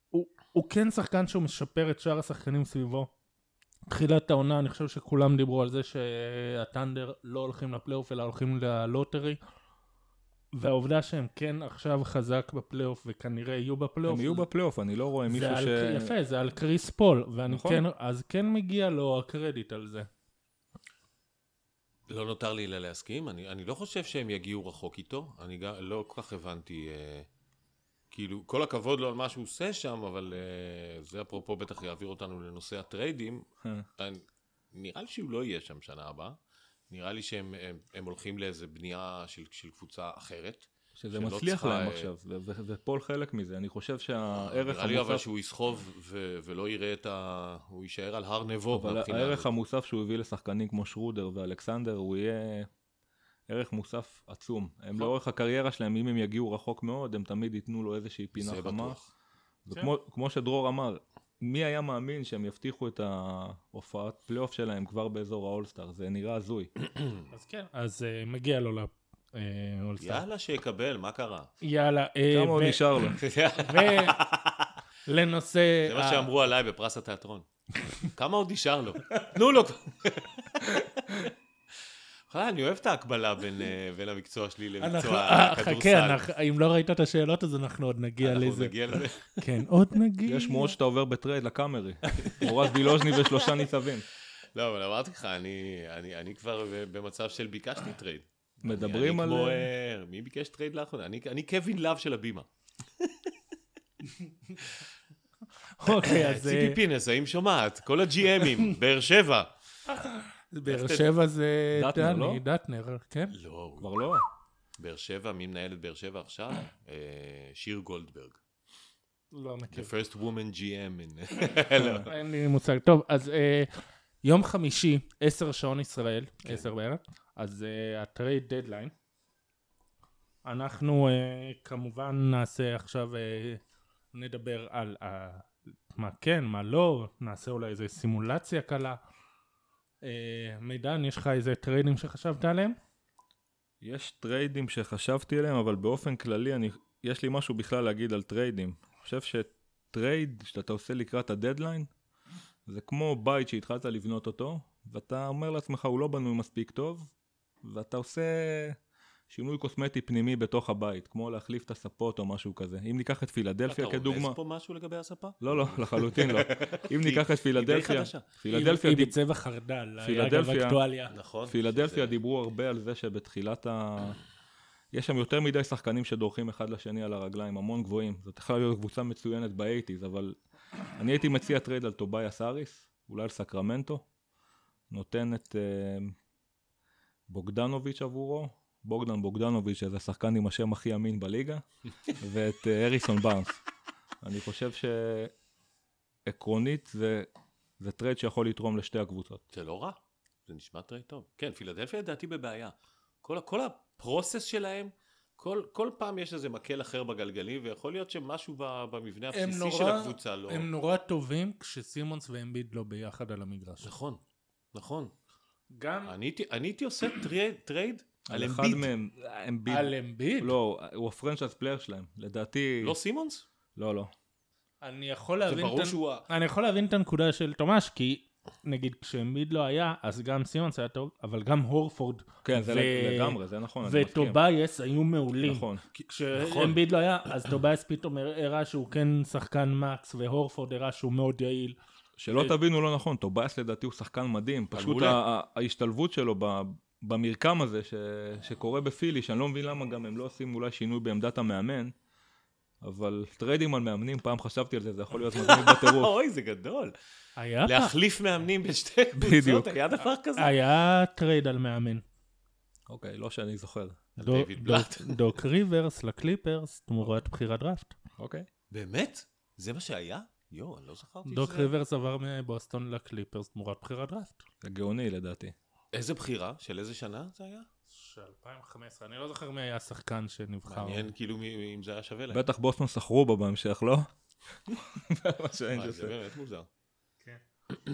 הוא, הוא כן שחקן שהוא משפר את שאר השחקנים סביבו. תחילת העונה, אני חושב שכולם דיברו על זה שהת'אנדר לא הולכים לפלייאוף אלא הולכים ל lottery. והעובדה שהם כן עכשיו חזק בפלייאוף וכנראה יהיו בפלייאוף. הם יהיו בפלייאוף, אני לא רואה מישהו על, ש... יפה, זה על קריס פול, ואני נכון. כן, אז כן מגיע לו הקרדיט על זה. לא נותר לי אלא להסכים, אני, אני לא חושב שהם יגיעו רחוק איתו, אני גם לא כל כך הבנתי, אה, כאילו, כל הכבוד לו על מה שהוא עושה שם, אבל אה, זה אפרופו בטח יעביר אותנו לנושא הטריידים, אה. אני, נראה לי שהוא לא יהיה שם שנה הבאה, נראה לי שהם הם, הם הולכים לאיזה בנייה של, של קבוצה אחרת. שזה מצליח צריכה, להם אה, עכשיו, ופול חלק מזה. אני חושב שהערך נראה לי אבל המוסף... שהוא יסחוב ו- ולא יראה את ה... הוא יישאר על הר נבו אבל הערך הזאת. המוסף שהוא הביא לשחקנים כמו שרודר ואלכסנדר, הוא יהיה ערך מוסף עצום. נכון. הם לאורך הקריירה שלהם, אם הם יגיעו רחוק מאוד, הם תמיד ייתנו לו איזושהי פינה זה חמה. בטוח. וכמו כמו שדרור אמר, מי היה מאמין שהם יבטיחו את ההופעת פלייאוף שלהם כבר באזור האולסטאר? זה נראה הזוי. אז כן, אז אה, מגיע לו לאולסטאר. יאללה שיקבל, מה קרה? יאללה. אה, כמה עוד ו- נשאר לו? ולנושא... זה מה שאמרו עליי בפרס התיאטרון. כמה עוד נשאר לו? תנו לו. בכלל, אני אוהב את ההקבלה בין, אה, בין המקצוע שלי אנחנו- למקצוע אה, הכדורסל. חכה, אנחנו- אם לא ראית את השאלות אז אנחנו עוד נגיע אנחנו לזה. נגיע לזה. כן, עוד נגיע. יש שמועות שאתה עובר בטרייד לקאמרי. מורז וילוז'ני ושלושה ניצבים. לא, אבל אמרתי לך, אני, אני, אני כבר במצב של ביקשתי טרייד. מדברים אני על... כמו, אה, מי ביקש טרייד לאחרונה? אני, אני קווין לאב של הבימה. אוקיי, אז... ציפי אה, פינס, האם שומעת? כל ה-GMים, באר שבע. באר שבע זה דני, לא? דטנר, כן? לא, כבר לא. באר שבע, מי מנהל את באר שבע עכשיו? אה, שיר גולדברג. לא The מכיר. first woman GM. in- לא. אין לי מושג. טוב, אז אה, יום חמישי, עשר שעון ישראל, כן. עשר בערב, אז אה, ה trade deadline. אנחנו אה, כמובן נעשה עכשיו, אה, נדבר על מה כן, מה לא, נעשה אולי איזה סימולציה קלה. אה, מידן, יש לך איזה טריידים שחשבת עליהם? יש טריידים שחשבתי עליהם, אבל באופן כללי, אני, יש לי משהו בכלל להגיד על טריידים. אני חושב שטרייד שאתה עושה לקראת הדדליין, זה כמו בית שהתחלת לבנות אותו, ואתה אומר לעצמך, הוא לא בנוי מספיק טוב, ואתה עושה שינוי קוסמטי פנימי בתוך הבית, כמו להחליף את הספות או משהו כזה. אם ניקח את פילדלפיה אתה כדוגמה... רומז פה משהו לגבי הספה? לא, לא, לחלוטין לא. אם ניקח את פילדלפיה, חדשה. פילדלפיה היא בצבע חרדל, היה אגב פילדלפיה- אקטואליה. נכון. פילדלפיה שזה- דיברו הרבה על זה שבתחילת ה... יש שם יותר מדי שחקנים שדורכים אחד לשני על הרגליים, המון גבוהים. זאת יכולה להיות קבוצה מצוינת ב eighties, אבל אני הייתי מציע טרייד על טובייס האריס, אולי על סקרמנטו, נותן את אה, בוגדנוביץ' עבורו, בוגדן בוגדנוביץ', שזה השחקן עם השם הכי אמין בליגה, ואת אה, האריסון בארנס. אני חושב עקרונית זה, זה טרייד שיכול לתרום לשתי הקבוצות. זה לא רע, זה נשמע טרייד טוב. כן, פילדלפיה לדעתי בבעיה. כל, כל ה process שלהם, כל, כל פעם יש איזה מקל אחר בגלגלים, ויכול להיות שמשהו ב- במבנה הבסיסי נורא, של הקבוצה לא... הם נורא טובים כשסימונס ואמביד לא ביחד על המגרש. נכון, נכון. גם אני הייתי עושה טרייד, טרייד על אחד אמביד. מהם, אמביד, על אמביד. לא, הוא ה franchise player שלהם, לדעתי, לא סימונס? לא, לא. אני יכול זה להבין ברור את שהוא... ה- אני יכול להבין את הנקודה של תומש, כי נגיד כשאמביד לא היה, אז גם סימונס היה טוב, אבל גם הורפורד כן, זה לגמרי, זה נכון, אני מסכים. וטובייס היו מעולים. נכון. כשאמביד לא היה, אז טובייס פתאום הראה שהוא כן שחקן max, והורפורד הראה שהוא מאוד יעיל. שלא תבינו לא נכון, טובייס לדעתי הוא שחקן מדהים, פשוט ההשתלבות שלו ב- במרקם הזה ש- שקורה בפילי, שאני לא מבין למה גם הם לא עושים אולי שינוי בעמדת המאמן, אבל טריידים על מאמנים, פעם חשבתי על זה, זה יכול להיות מגניב בטירוף. אוי, זה גדול. היה להחליף מאמנים בשתי קבוצות. היה דבר כזה? היה טרייד על מאמן. אוקיי, לא שאני זוכר. דוק-. דוק ריברס לקליפרס תמורת בחירת דראפט. אוקיי. באמת? זה מה שהיה? יואו, אני לא זכרתי דוק שזה... ריברס עבר מבוסטון לקליפרס תמורת בחירת דראפט. זה גאוני לדעתי. איזה בחירה? של איזה שנה זה היה? של 2015, אני לא זוכר מי היה השחקן שנבחר. מעניין כאילו מי- אם זה היה שווה להם. בטח בוסטון סחרו בו בהמשך, לא? שהאנג'לס זה באמת מוזר. כן. אמ,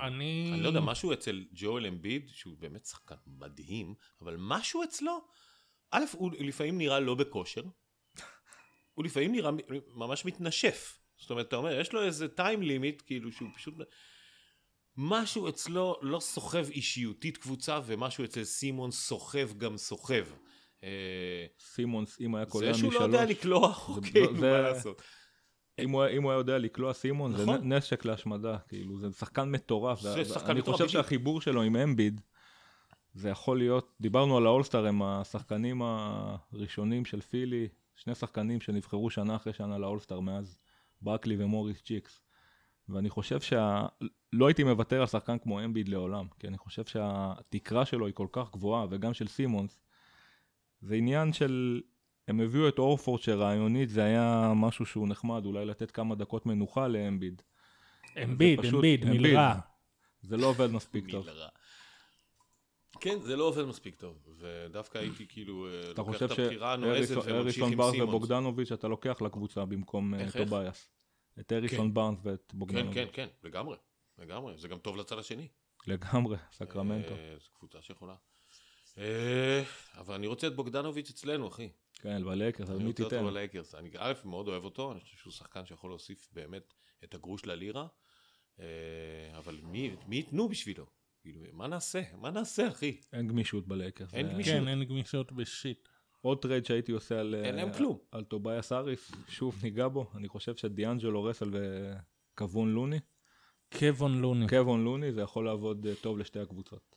אני... אני לא יודע, משהו אצל ג'ואל אמביד, שהוא באמת שחקן מדהים, אבל משהו אצלו, א', הוא לפעמים נראה לא בכושר, הוא לפעמים נראה ממש מתנשף. זאת אומרת, אתה אומר, יש לו איזה טיים לימיט, כאילו שהוא פשוט... משהו אצלו לא סוחב אישיותית קבוצה, ומשהו אצל סימון סוחב גם סוחב. אה, סימונס, אם היה קולע זה שהוא לא יודע משלוש, לקלוע זה- מה לעשות. אם הוא אם הוא היה יודע לקלוע סימונס, נכון. נ- נשק להשמדה, כאילו, זה שחקן מטורף. זה שחקן אני מטורף, חושב בדיוק. שהחיבור שלו עם אמביד, זה יכול להיות, דיברנו על האולסטאר, הם השחקנים הראשונים של פילי, שני שחקנים שנבחרו שנה אחרי שנה לאולסטאר מאז ברקלי ומוריס צ'יקס. ואני חושב שלא הייתי מוותר על שחקן כמו אמביד לעולם, כי אני חושב שהתקרה שלו היא כל כך גבוהה, וגם של סימונס, זה עניין של, הם הביאו את הורפורד שרעיונית זה היה משהו שהוא נחמד, אולי לתת כמה דקות מנוחה לאמביד. אמביד, פשוט- אמביד. מילרע. זה לא עובד מספיק טוב. כן, זה לא עובד מספיק טוב, ודווקא הייתי כאילו אה, אתה לוקח חושב את הבחירה הנועזת וממשיך עם סימונס. ובוגדנוביץ' אתה לוקח לקבוצה במקום אה? טובייס. את הריסון כן. בארנס ואת כן, בוגדנוביץ'. כן, כן, לגמרי, לגמרי, זה גם טוב לצד השני. לגמרי, סקרמנטו. אה, זו קבוצה שיכולה. אה, אבל אני רוצה את בוגדנוביץ' אצלנו, אחי. כן, בלייקרס, אז אני מי רוצה אותו תיתן? בלייקרס. אני א', מאוד אוהב אותו, אני חושב שהוא שחקן שיכול להוסיף באמת את הגרוש ללירה, אה, אבל מי מי ייתנו בשבילו? כאילו, מה נעשה? מה נעשה, אחי? אין גמישות בלייקרס. אין זה- גמישות. כן, אין גמישות ב shit. עוד טרייד שהייתי עושה על, אין להם אה, כלום. על טובייס האריס, שוב ניגע בו, אני חושב שדיאנג'לו רסל וקוון לוני, קוון לוני. קוון לוני זה יכול לעבוד אה, טוב לשתי הקבוצות.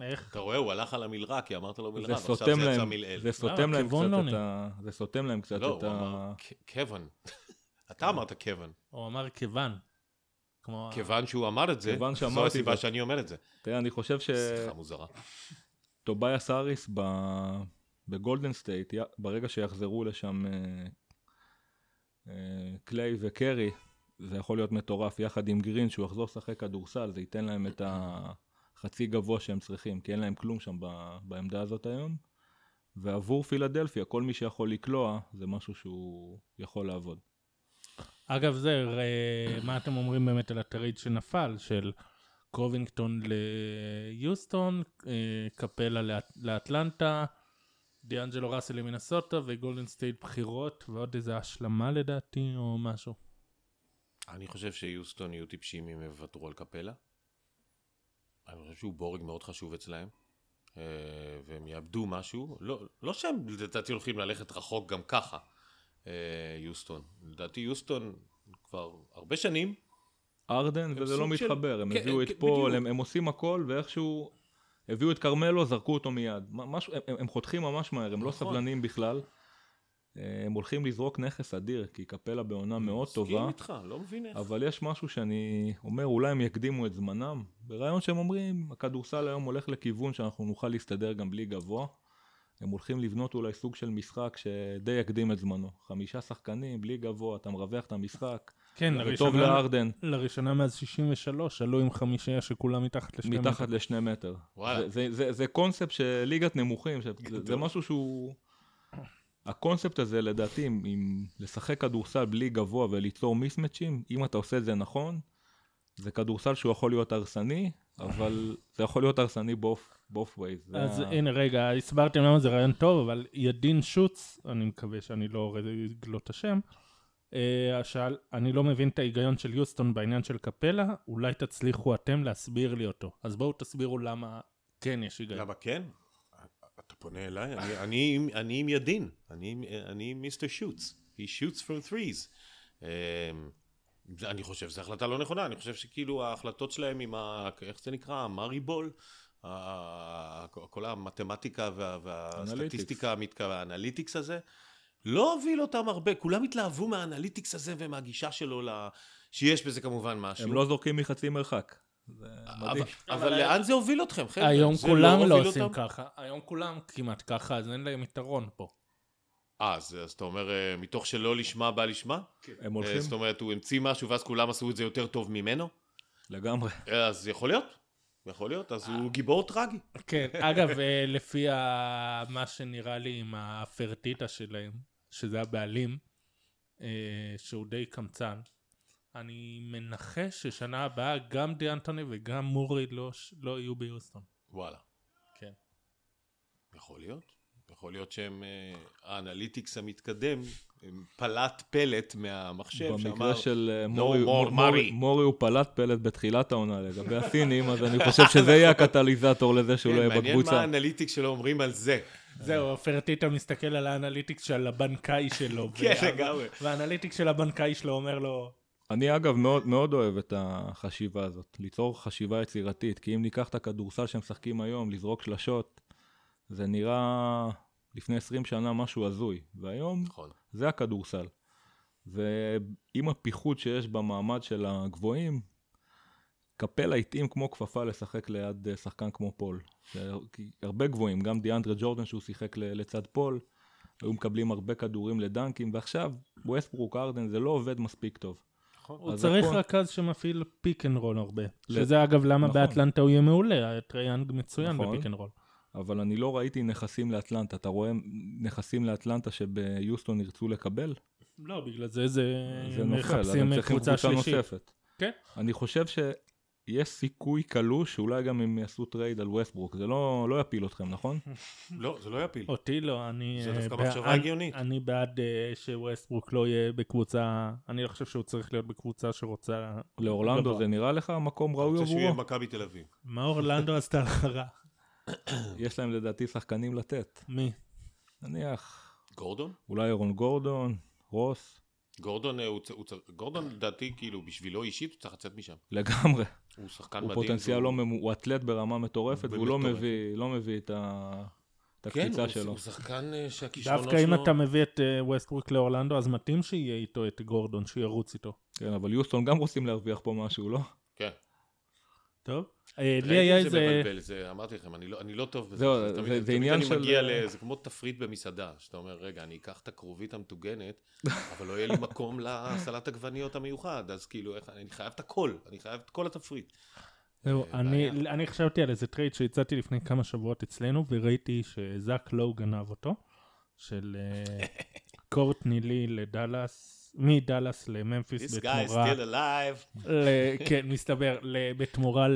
איך? אתה רואה, הוא הלך על המלרע, כי אמרת לו מלרע, ועכשיו זה יצא מלעיל. זה סותם להם קצת לוני. את ה... זה סותם להם קצת לא, את הוא ה... קוון. אתה אמרת קוון. הוא אמר כיוון. כיוון שהוא אמר את זה, זו הסיבה. שאני אומר את זה. תראה, אני חושב שיחה מוזרה. שטובייס האריס ב... בגולדן סטייט, ברגע שיחזרו לשם אה, אה, קליי וקרי, זה יכול להיות מטורף, יחד עם גרין, שהוא יחזור לשחק כדורסל, זה ייתן להם את החצי גבוה שהם צריכים, כי אין להם כלום שם. בעמדה הזאת היום. ועבור פילדלפיה, כל מי שיכול לקלוע, זה משהו שהוא יכול לעבוד. אגב זה, אה, מה אתם אומרים באמת על הטרייד שנפל, של קובינגטון ליוסטון, קפלה לאט- לאטלנטה, דיאנג'לו ראסל למינסוטה וגולדן סטייט בחירות ועוד איזה השלמה לדעתי או משהו. אני חושב שיוסטון יהיו טיפשים אם יוותרו על קפלה. אני חושב שהוא בורג מאוד חשוב אצלהם. אה, והם יאבדו משהו. לא, לא שהם לדעתי הולכים ללכת רחוק גם ככה, אה, יוסטון. לדעתי יוסטון כבר הרבה שנים. הארדן, וזה לא של- מתחבר, הם כן, הביאו כן, את פול, בדיוק. הם, הם עושים הכל, ואיכשהו הביאו את כרמלו, זרקו אותו מיד. משהו, הם, הם חותכים ממש מהר, הם לא נכון. סבלניים בכלל. אה, הם הולכים לזרוק נכס אדיר, כי קפלה בעונה מאוד מסכים טובה, איתך, לא מבין איך. אבל יש משהו שאני אומר, אולי הם יקדימו את זמנם. ברעיון שהם אומרים, הכדורסל היום הולך לכיוון שאנחנו נוכל להסתדר גם בלי גבוה. הם הולכים לבנות אולי סוג של משחק שדי יקדים את זמנו. חמישה שחקנים, בלי גבוה, אתה מרווח את המשחק. כן, וטוב לראשונה, לארדן, לראשונה מאז 63 עלו עם חמישייה שכולם מתחת לשני מטר. מתחת לשני מטר. וואלה. זה- זה- זה- זה קונספט של ליגת נמוכים, זה-. משהו שהוא... הקונספט הזה לדעתי, אם- אם לשחק כדורסל בלי גבוה וליצור מיסמצ'ים, אם אתה עושה את זה נכון, זה כדורסל שהוא יכול להיות הרסני, אבל זה יכול להיות הרסני באוף ווייז. אז הנה רגע, הסברתם למה זה רעיון טוב, אבל ידין שוץ, אני מקווה שאני לא אגלוט את השם, שאל, אני לא מבין את ההיגיון של יוסטון בעניין של קפלה, אולי תצליחו אתם להסביר לי אותו. אז בואו תסבירו למה כן יש היגיון. למה כן? אתה פונה אליי? אני- אני אני עם ידין. אני אני עם מיסטר שוטס. He shoots from threes. אמ, אני חושב שזו החלטה לא נכונה, אני חושב שכאילו ההחלטות שלהם עם ה... איך זה נקרא? המארי בול? כל המתמטיקה וה- והסטטיסטיקה והאנליטיקס הזה, לא הוביל אותם הרבה, כולם התלהבו מהאנליטיקס הזה ומהגישה שלו, ל- שיש בזה כמובן משהו. הם לא זורקים מחצי מרחק. זה אבל, מדהים. אבל לאן זה הוביל אתכם, חבר'ה? היום כולם לא הוביל עושים אותם? ככה, היום כולם כמעט ככה, אז אין להם יתרון פה. אה, אז, אז אתה אומר, אה, מתוך שלא לשמה בא לשמה? הם אה, הולכים זאת אומרת, הוא המציא משהו ואז כולם עשו את זה יותר טוב ממנו? לגמרי. אה, אז יכול להיות, יכול להיות, אז הוא גיבור טרגי. כן, אגב, לפי מה שנראה לי עם הפרטיטה שלהם, שזה הבעלים, אה, שהוא די קמצן, אני מנחש ששנה הבאה גם דיאנטוני וגם מורי לא, לא יהיו ביוסטון. וואלה. כן. יכול להיות. יכול להיות שהם, אה, האנליטיקס המתקדם, הם פלט פלט מהמחשב במקרה שאמר, של אה, No מורי, more מורי. מורי הוא פלט פלט בתחילת העונה לגבי הסינים, אז אני חושב שזה יהיה הקטליזטור לזה שהוא לא כן, יהיה מעניין מה בקבוצה. ה analytics שלו אומרים על זה. זהו, פרטיטה מסתכל על ה analytics של הבנקאי שלו. כן, לגמרי. וה analytics של הבנקאי שלו אומר לו, אני אגב מאוד, מאוד אוהב את החשיבה הזאת, ליצור חשיבה יצירתית, כי אם ניקח את הכדורסל שהם משחקים היום, לזרוק שלשות, זה נראה לפני 20 שנה משהו הזוי, והיום נכון. זה הכדורסל. ועם הפיחות שיש במעמד של הגבוהים, קפלה התאים כמו כפפה לשחק ליד אה, שחקן כמו פול. הרבה גבוהים, גם דיאנדרה ג'ורדן שהוא שיחק לצד פול, היו מקבלים הרבה כדורים לדנקים, ועכשיו ווסטברוק הארדן זה לא עובד מספיק טוב. נכון. הוא אז צריך הכל- רכז שמפעיל פיק אנד רול הרבה. ל- שזה אגב למה נכון. באטלנטה הוא יהיה מעולה, טריי יאנג מצוין נכון. בפיק אנד רול. אבל אני לא ראיתי נכסים לאטלנטה. אתה רואה נכסים לאטלנטה שביוסטון ירצו לקבל? לא, בגלל זה זה זה נופל, מחפשים קבוצה קבוצה שלישית. נוספת. כן. אני חושב שיש סיכוי קלוש שאולי גם הם יעשו טרייד על ווסטברוק. זה לא, לא יפיל אתכם, נכון? לא, זה לא יפיל. אותי לא, אני... זה אה, דווקא מחשבה הגיונית. אני בעד אה, שווסטברוק לא יהיה בקבוצה, אני לא חושב שהוא צריך להיות בקבוצה שרוצה... לאורלנדו. זה נראה לך מקום ראוי רוצה שהוא יהיה עבורו? במכבי תל אביב. מה אורלנדו עשתה לך רע? יש להם לדעתי שחקנים לתת. מי? נניח, גורדון? אולי אירון גורדון, רוס, גורדון, אה, הוא הוא גורדון לדעתי, כאילו, בשבילו אישית, הוא צריך לצאת משם. לגמרי. הוא שחקן הוא מדהים. פוטנציאל והוא- לא, ממו- הוא אתלט ברמה מטורפת, והוא לא. מביא, לא מביא את ה- את כן, הקפיצה הוא- שלו. הוא שחקן אה, שהכישרונות שלו... דווקא אם אתה מביא את אה, ווסטברוק לאורלנדו, אז מתאים שיהיה איתו את גורדון, שירוץ איתו. כן, אבל יוסטון גם רוצים להרוויח פה משהו, לא? כן. טוב? אה, לי היה ראיתי את זה איזה... מבלבל, זה אמרתי לכם, אני לא, אני לא טוב בזה. זהו, זה, זה- תמיד, זה תמיד עניין אני של- מגיע ל... זה כמו תפריט במסעדה, שאתה אומר, רגע, אני אקח את הכרובית המטוגנת, אבל לא יהיה לי מקום לסלט עגבניות המיוחד, אז כאילו, איך, אני חייב את הכל, אני חייב את כל התפריט. זהו, אה, אני. אני חשבתי על איזה טרייד שהצעתי לפני כמה שבועות אצלנו, וראיתי שזאק לואו גנב אותו, של אה, קורטני לי לדאלאס, מדאלאס לממפיס This guy is בתמורה, still alive. ל, כן, מסתבר, ל, בתמורה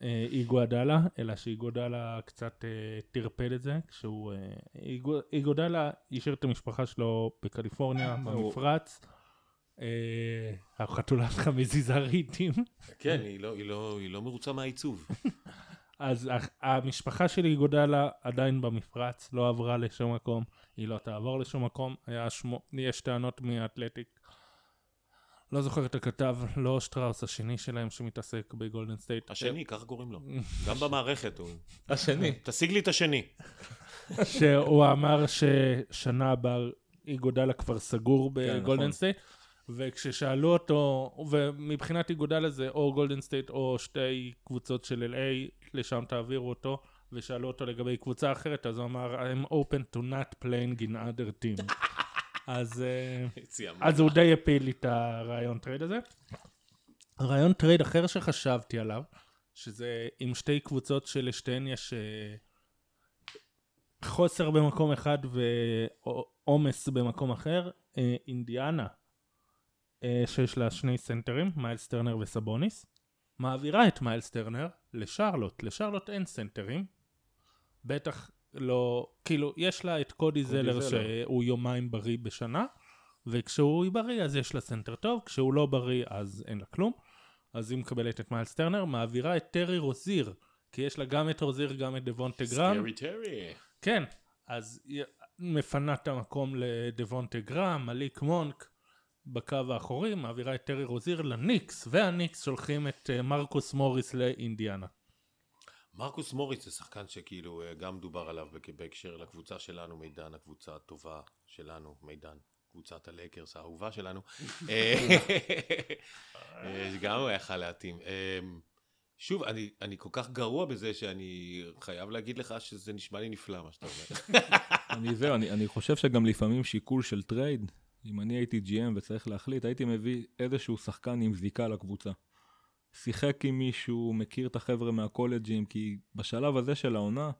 לאיגואדלה, אלא שאיגואדלה קצת אה, טרפד את זה, כשהוא, אה, איגו- איגואדלה השאיר את המשפחה שלו בקליפורניה, במפרץ. אה, החתולה שלך מזיזה רהיטים. כן, היא לא, היא לא, היא לא מרוצה מהעיצוב. אז המשפחה שלי גודלה עדיין במפרץ, לא עברה לשום מקום, היא לא תעבור לשום מקום, היה שמו, יש טענות מהאתלטיק. לא זוכר את הכתב, לא שטראוס השני שלהם שמתעסק בגולדן סטייט. השני, ככה קוראים לו. גם במערכת הוא... השני. תשיג לי את השני. שהוא אמר ששנה הבאה איגודלה כבר סגור כן, בגולדן נכון. סטייט, וכששאלו אותו, ומבחינת איגודלה זה או גולדן סטייט או שתי קבוצות של LA, לשם תעבירו אותו, ושאלו אותו לגבי קבוצה אחרת, אז הוא אמר, I'm open to not playing in other team. אז, אה, אז הוא די הפיל לי את הרעיון טרייד הזה. רעיון טרייד אחר שחשבתי עליו, שזה עם שתי קבוצות שלשתיהן יש אה, חוסר במקום אחד ועומס במקום אחר, אה, אינדיאנה, שיש לה שני סנטרים, מיילס טרנר וסבוניס, מעבירה את מיילס טרנר לשרלוט, לשרלוט אין סנטרים, בטח לא, כאילו, יש לה את קודי זלר זלר. שהוא יומיים בריא בשנה, וכשהוא בריא אז יש לה סנטר טוב, כשהוא לא בריא אז אין לה כלום. אז היא מקבלת את מיילס טרנר, מעבירה את טרי רוזיר, כי יש לה גם את רוזיר, גם את דבונטה גרם. Scary Terry. כן, אז מפנה את המקום לדבונטה גרם, מליק מונק בקו האחורי, מעבירה את טרי רוזיר לניקס, והניקס שולחים את אה, מרקוס מוריס לאינדיאנה. מרקוס מוריס זה שחקן שכאילו אה, גם דובר עליו בהקשר לקבוצה שלנו, מידן, הקבוצה הטובה שלנו, מידן, קבוצת הלייקרס האהובה שלנו, אה, שגם הוא יכל להתאים. שוב, אני, אני כל כך גרוע בזה שאני חייב להגיד לך שזה נשמע לי נפלא מה שאתה אומר. אני זהו, אני, אני חושב שגם לפעמים שיקול של טרייד, אם אני הייתי GM וצריך להחליט, הייתי מביא איזשהו שחקן עם זיקה לקבוצה. שיחק עם מישהו, מכיר את החבר'ה מהקולג'ים, כי בשלב הזה של העונה,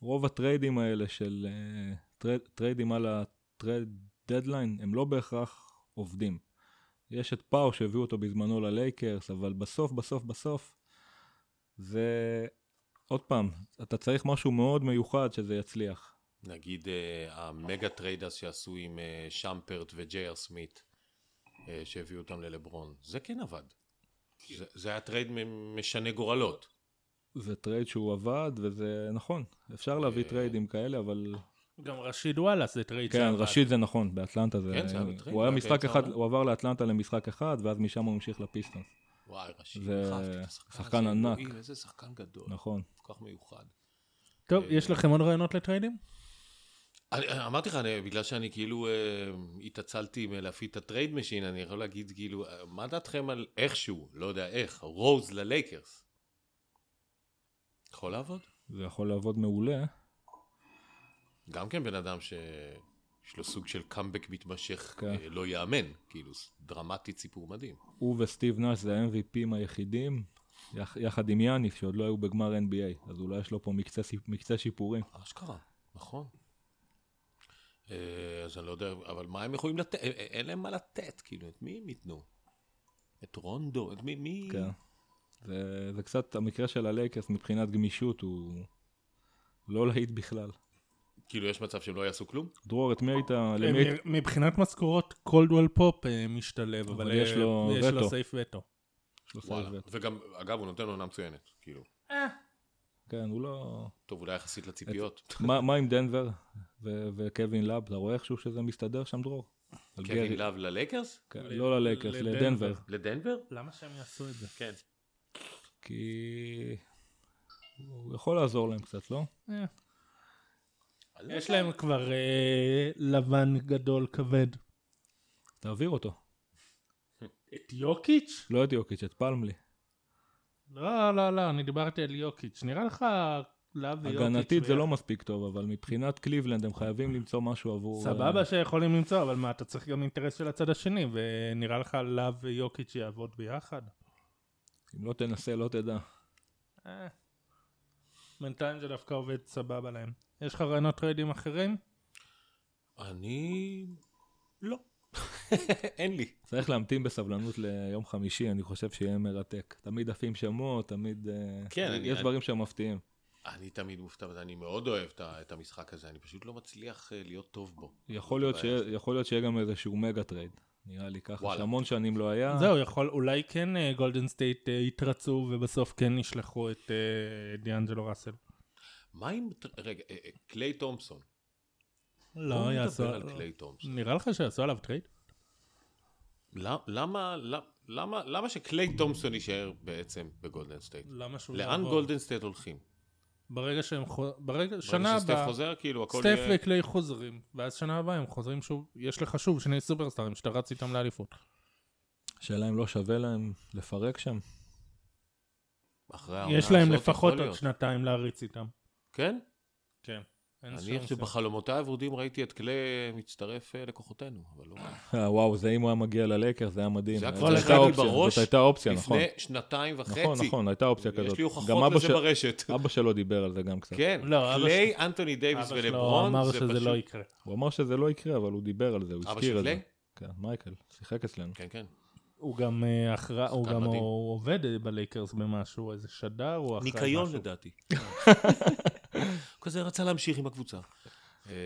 רוב הטריידים האלה של אה, טרייד, טריידים על ה trade deadline, הם לא בהכרח עובדים. יש את פאו שהביאו אותו בזמנו ללייקרס, אבל בסוף, בסוף, בסוף, זה... עוד פעם, אתה צריך משהו מאוד מיוחד שזה יצליח. נגיד אה, המגה trades שעשו עם אה, שמפרט וג'ייר סמית, אה, שהביאו אותם ללברון, זה כן עבד. זה, זה היה טרייד מ- משנה גורלות. זה טרייד שהוא עבד, וזה נכון, אפשר להביא טריידים כאלה, אבל... גם רשיד וואלאס זה טרייד כן, שעבד. רשיד זה נכון, באטלנטה זה... כן, זה היה בטרייד, הוא היה משחק אחד. הוא עבר לאטלנטה למשחק אחד, ואז משם הוא המשיך לפיסטונס. וואי, רשיד, זה אהבתי את השחקן שחקן ענק. איזה שחקן גדול, נכון. כל כך מיוחד. טוב, יש לכם עוד רעיונות לטריידים? אמרתי לך, אני, בגלל שאני כאילו אה, התעצלתי מלהפעיל את ה trade machine, אני יכול להגיד כאילו, אה, מה דעתכם על איכשהו, לא יודע איך, רוז ללייקרס? יכול לעבוד? זה יכול לעבוד מעולה. גם כן בן אדם שיש לו סוג של קאמבק מתמשך, כן. אה, לא ייאמן, כאילו, דרמטית סיפור מדהים. הוא וסטיב נאש זה ה-MVPים היחידים, יח, יחד עם יאניס, שעוד לא היו בגמר NBA, אז אולי יש לו פה מקצה, מקצה שיפורים. אשכרה, נכון. אה, אז אני לא יודע, אבל מה הם יכולים לתת? אה, אה, אין להם מה לתת, כאילו, את מי הם ייתנו? את רונדו? את מי? מי? כן. זה, זה קצת, המקרה של הלייקרס מבחינת גמישות הוא לא להיט בכלל. כאילו, יש מצב שהם לא יעשו כלום? דרור, את מי היית... אה, למי מבחינת משכורות, קולדוול פופ אה, משתלב, אבל אבל יש אה, לו יש לו וטו. סייף וטו. לו. וטו. וגם, אגב, הוא נותן עונה מצוינת, כאילו. כן, הוא לא... טוב, אולי יחסית לציפיות. מה, מה עם דנבר ו- וקווין לאב? אתה רואה איכשהו שזה מסתדר שם, דרור? קווין לאב ללייקרס? כן, ל- לא ללייקרס, לדנבר. לדנבר. לדנבר? למה שהם יעשו את זה? כן. כי... הוא יכול לעזור להם קצת, לא? אה, לא יש. להם כבר אה, לבן גדול כבד. תעביר אותו. את יוקיץ'? לא את יוקיץ', את פלמלי. לא, לא, לא, אני דיברתי על יוקיץ'. נראה לך לאב ויוקיץ'. הגנתית זה? לא מספיק טוב, אבל מבחינת קליבלנד הם חייבים למצוא משהו עבור... סבבה שיכולים למצוא, אבל מה, אתה צריך גם אינטרס של הצד השני, ונראה לך לאב ויוקיץ' יעבוד ביחד? אם לא תנסה, לא תדע. אה. בינתיים זה דווקא עובד סבבה להם. יש לך רעיונות טריידים אחרים? אני... לא. אין לי. צריך להמתין בסבלנות ליום חמישי, אני חושב שיהיה מרתק. תמיד עפים שמות, תמיד... אה, כן, אני- יש דברים שהם מפתיעים. אני תמיד מופתע, בזה, אני מאוד אוהב את המשחק הזה, אני פשוט לא מצליח אה, להיות טוב בו. יכול להיות הבעיה שיהיה- יכול להיות שיהיה גם איזשהו מגה טרייד. נראה לי ככה. שהמון שנים לא היה. זהו, יכול, אולי כן גולדן סטייט אה, יתרצו ובסוף כן ישלחו את דיאנג'לו ראסל. מה עם... רגע, קליי תומפסון. לא, יעשו... נדבר על קליי תומפסון. נראה לך שיעשו עליו טרייד? למה- למה, למה, למה שקליי תומפסון יישאר בעצם בגולדן סטייט? למה שהוא לאן יעבור? גולדן סטייט הולכים? ברגע שהם חו... ברגע, ברגע שנה שסטף הבאה, חוזר, כאילו הכל סטף יהיה... וקליי חוזרים, ואז שנה הבאה הם חוזרים שוב, יש לך שוב שני סופרסטארים שאתה רץ איתם לאליפות. שאלה אם לא שווה להם לפרק שם. אחרי העונה יש להם לפחות עוד. שנתיים להריץ איתם. כן? כן. אני סיבה. שבחלומותיי הוורודים ראיתי את קלה מצטרף אה, לכוחותינו, אבל לא... אה, וואו, זה אם הוא היה מגיע ללייקר, זה היה מדהים. זה הקבוצה הייתה שהייתה לי אופציה, בראש זאת הייתה אופציה, נכון. לפני שנתיים וחצי. נכון, נכון, הייתה אופציה יש כזאת. לי גם הוכחות אבא לזה של- ברשת. אבא שלו דיבר על זה גם קצת. כן, לא, אבא קליי, אנטוני דייוויס אבא שלו ולברון, אמר זה שזה פשוט... לא יקרה. הוא אמר שזה לא יקרה, אבל הוא דיבר על זה, הוא אבא הזכיר של את זה. קליי? כן, מייקל, שיחק אצלנו. כן, כן. הוא גם אה, אחראי, הוא גם. עובד בלייקרס במשהו, איזה שדר, הוא אחראי ניקיון משהו. לדעתי. כזה רצה להמשיך עם הקבוצה.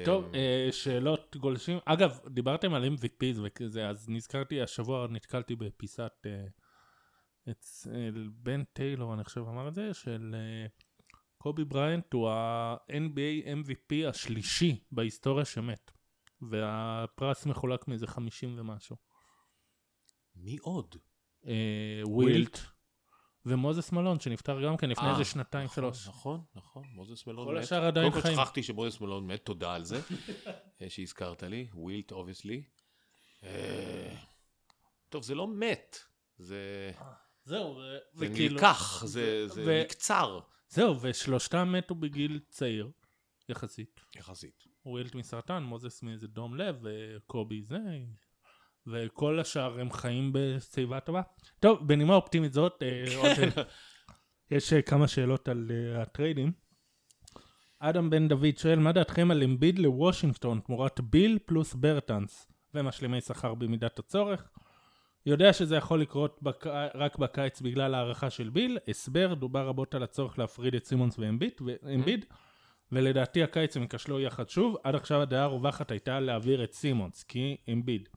טוב, אה, שאלות גולשים. אגב, דיברתם על MVPs וכזה, אז נזכרתי, השבוע נתקלתי בפיסת אה, אצל בן טיילור, אני חושב אמר את זה, של אה, קובי בריינט הוא ה-NBA MVP השלישי בהיסטוריה שמת. והפרס מחולק מאיזה 50 ומשהו. מי עוד? ווילט ומוזס מלון שנפטר גם כן לפני אה, איזה שנתיים נכון, שלוש. נכון, נכון, מוזס מלון כל מת. השאר עדיין קודם כל חיים. שכחתי שמוזס מלון מת, תודה על זה, אה, שהזכרת לי, ווילט obviously. טוב, זה לא מת, זה זהו, זה. נלקח, זה נקצר. זהו, ושלושתם מתו בגיל צעיר, יחסית. יחסית. ווילט מסרטן, מוזס מאיזה דום לב, וקובי זה, וכל השאר הם חיים בשיבה טובה. טוב, בנימה אופטימית זאת, אה, עוד, יש אה, כמה שאלות על אה, הטריידים. אדם בן דוד שואל, מה דעתכם על אמביד לוושינגטון תמורת ביל פלוס ברטנס ומשלימי שכר במידת הצורך? יודע שזה יכול לקרות בק... רק בקיץ בגלל הארכה של ביל, הסבר, דובר רבות על הצורך להפריד את סימונס ואמביד, ואמביד ולדעתי הקיץ הם ייכשלו יחד שוב, עד עכשיו הדעה הרווחת הייתה להעביר את סימונס, כי אמביד.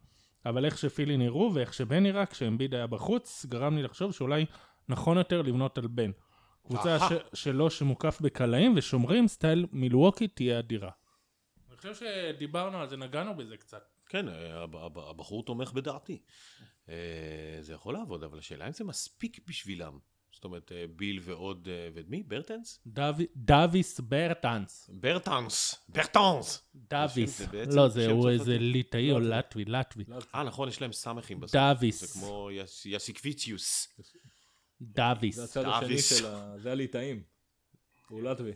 אבל איך שפילי נראו ואיך שבן נראה כשאמביד היה בחוץ, גרם לי לחשוב שאולי נכון יותר לבנות על בן. קבוצה. ש... שלו שמוקף בקלעים ושומרים, סטייל מילווקי תהיה אדירה. אני חושב שדיברנו על זה, נגענו בזה קצת. כן, אה, הב- הב- הבחור תומך בדעתי. אה, זה יכול לעבוד, אבל השאלה אם זה מספיק בשבילם. זאת אומרת, אה, ביל ועוד, אה, ואת מי? ברטנס? דווי- דוויס ברטנס. ברטנס! ברטנס! דוויס. לא, זה הוא. איזה ליטאי או לטבי, לטבי. אה, נכון, יש להם סמכים בסוף. דוויס. זה כמו יס- יסיקביציוס. דוויס. זה הצד השני. של ה... זה הליטאים. הוא לטבי.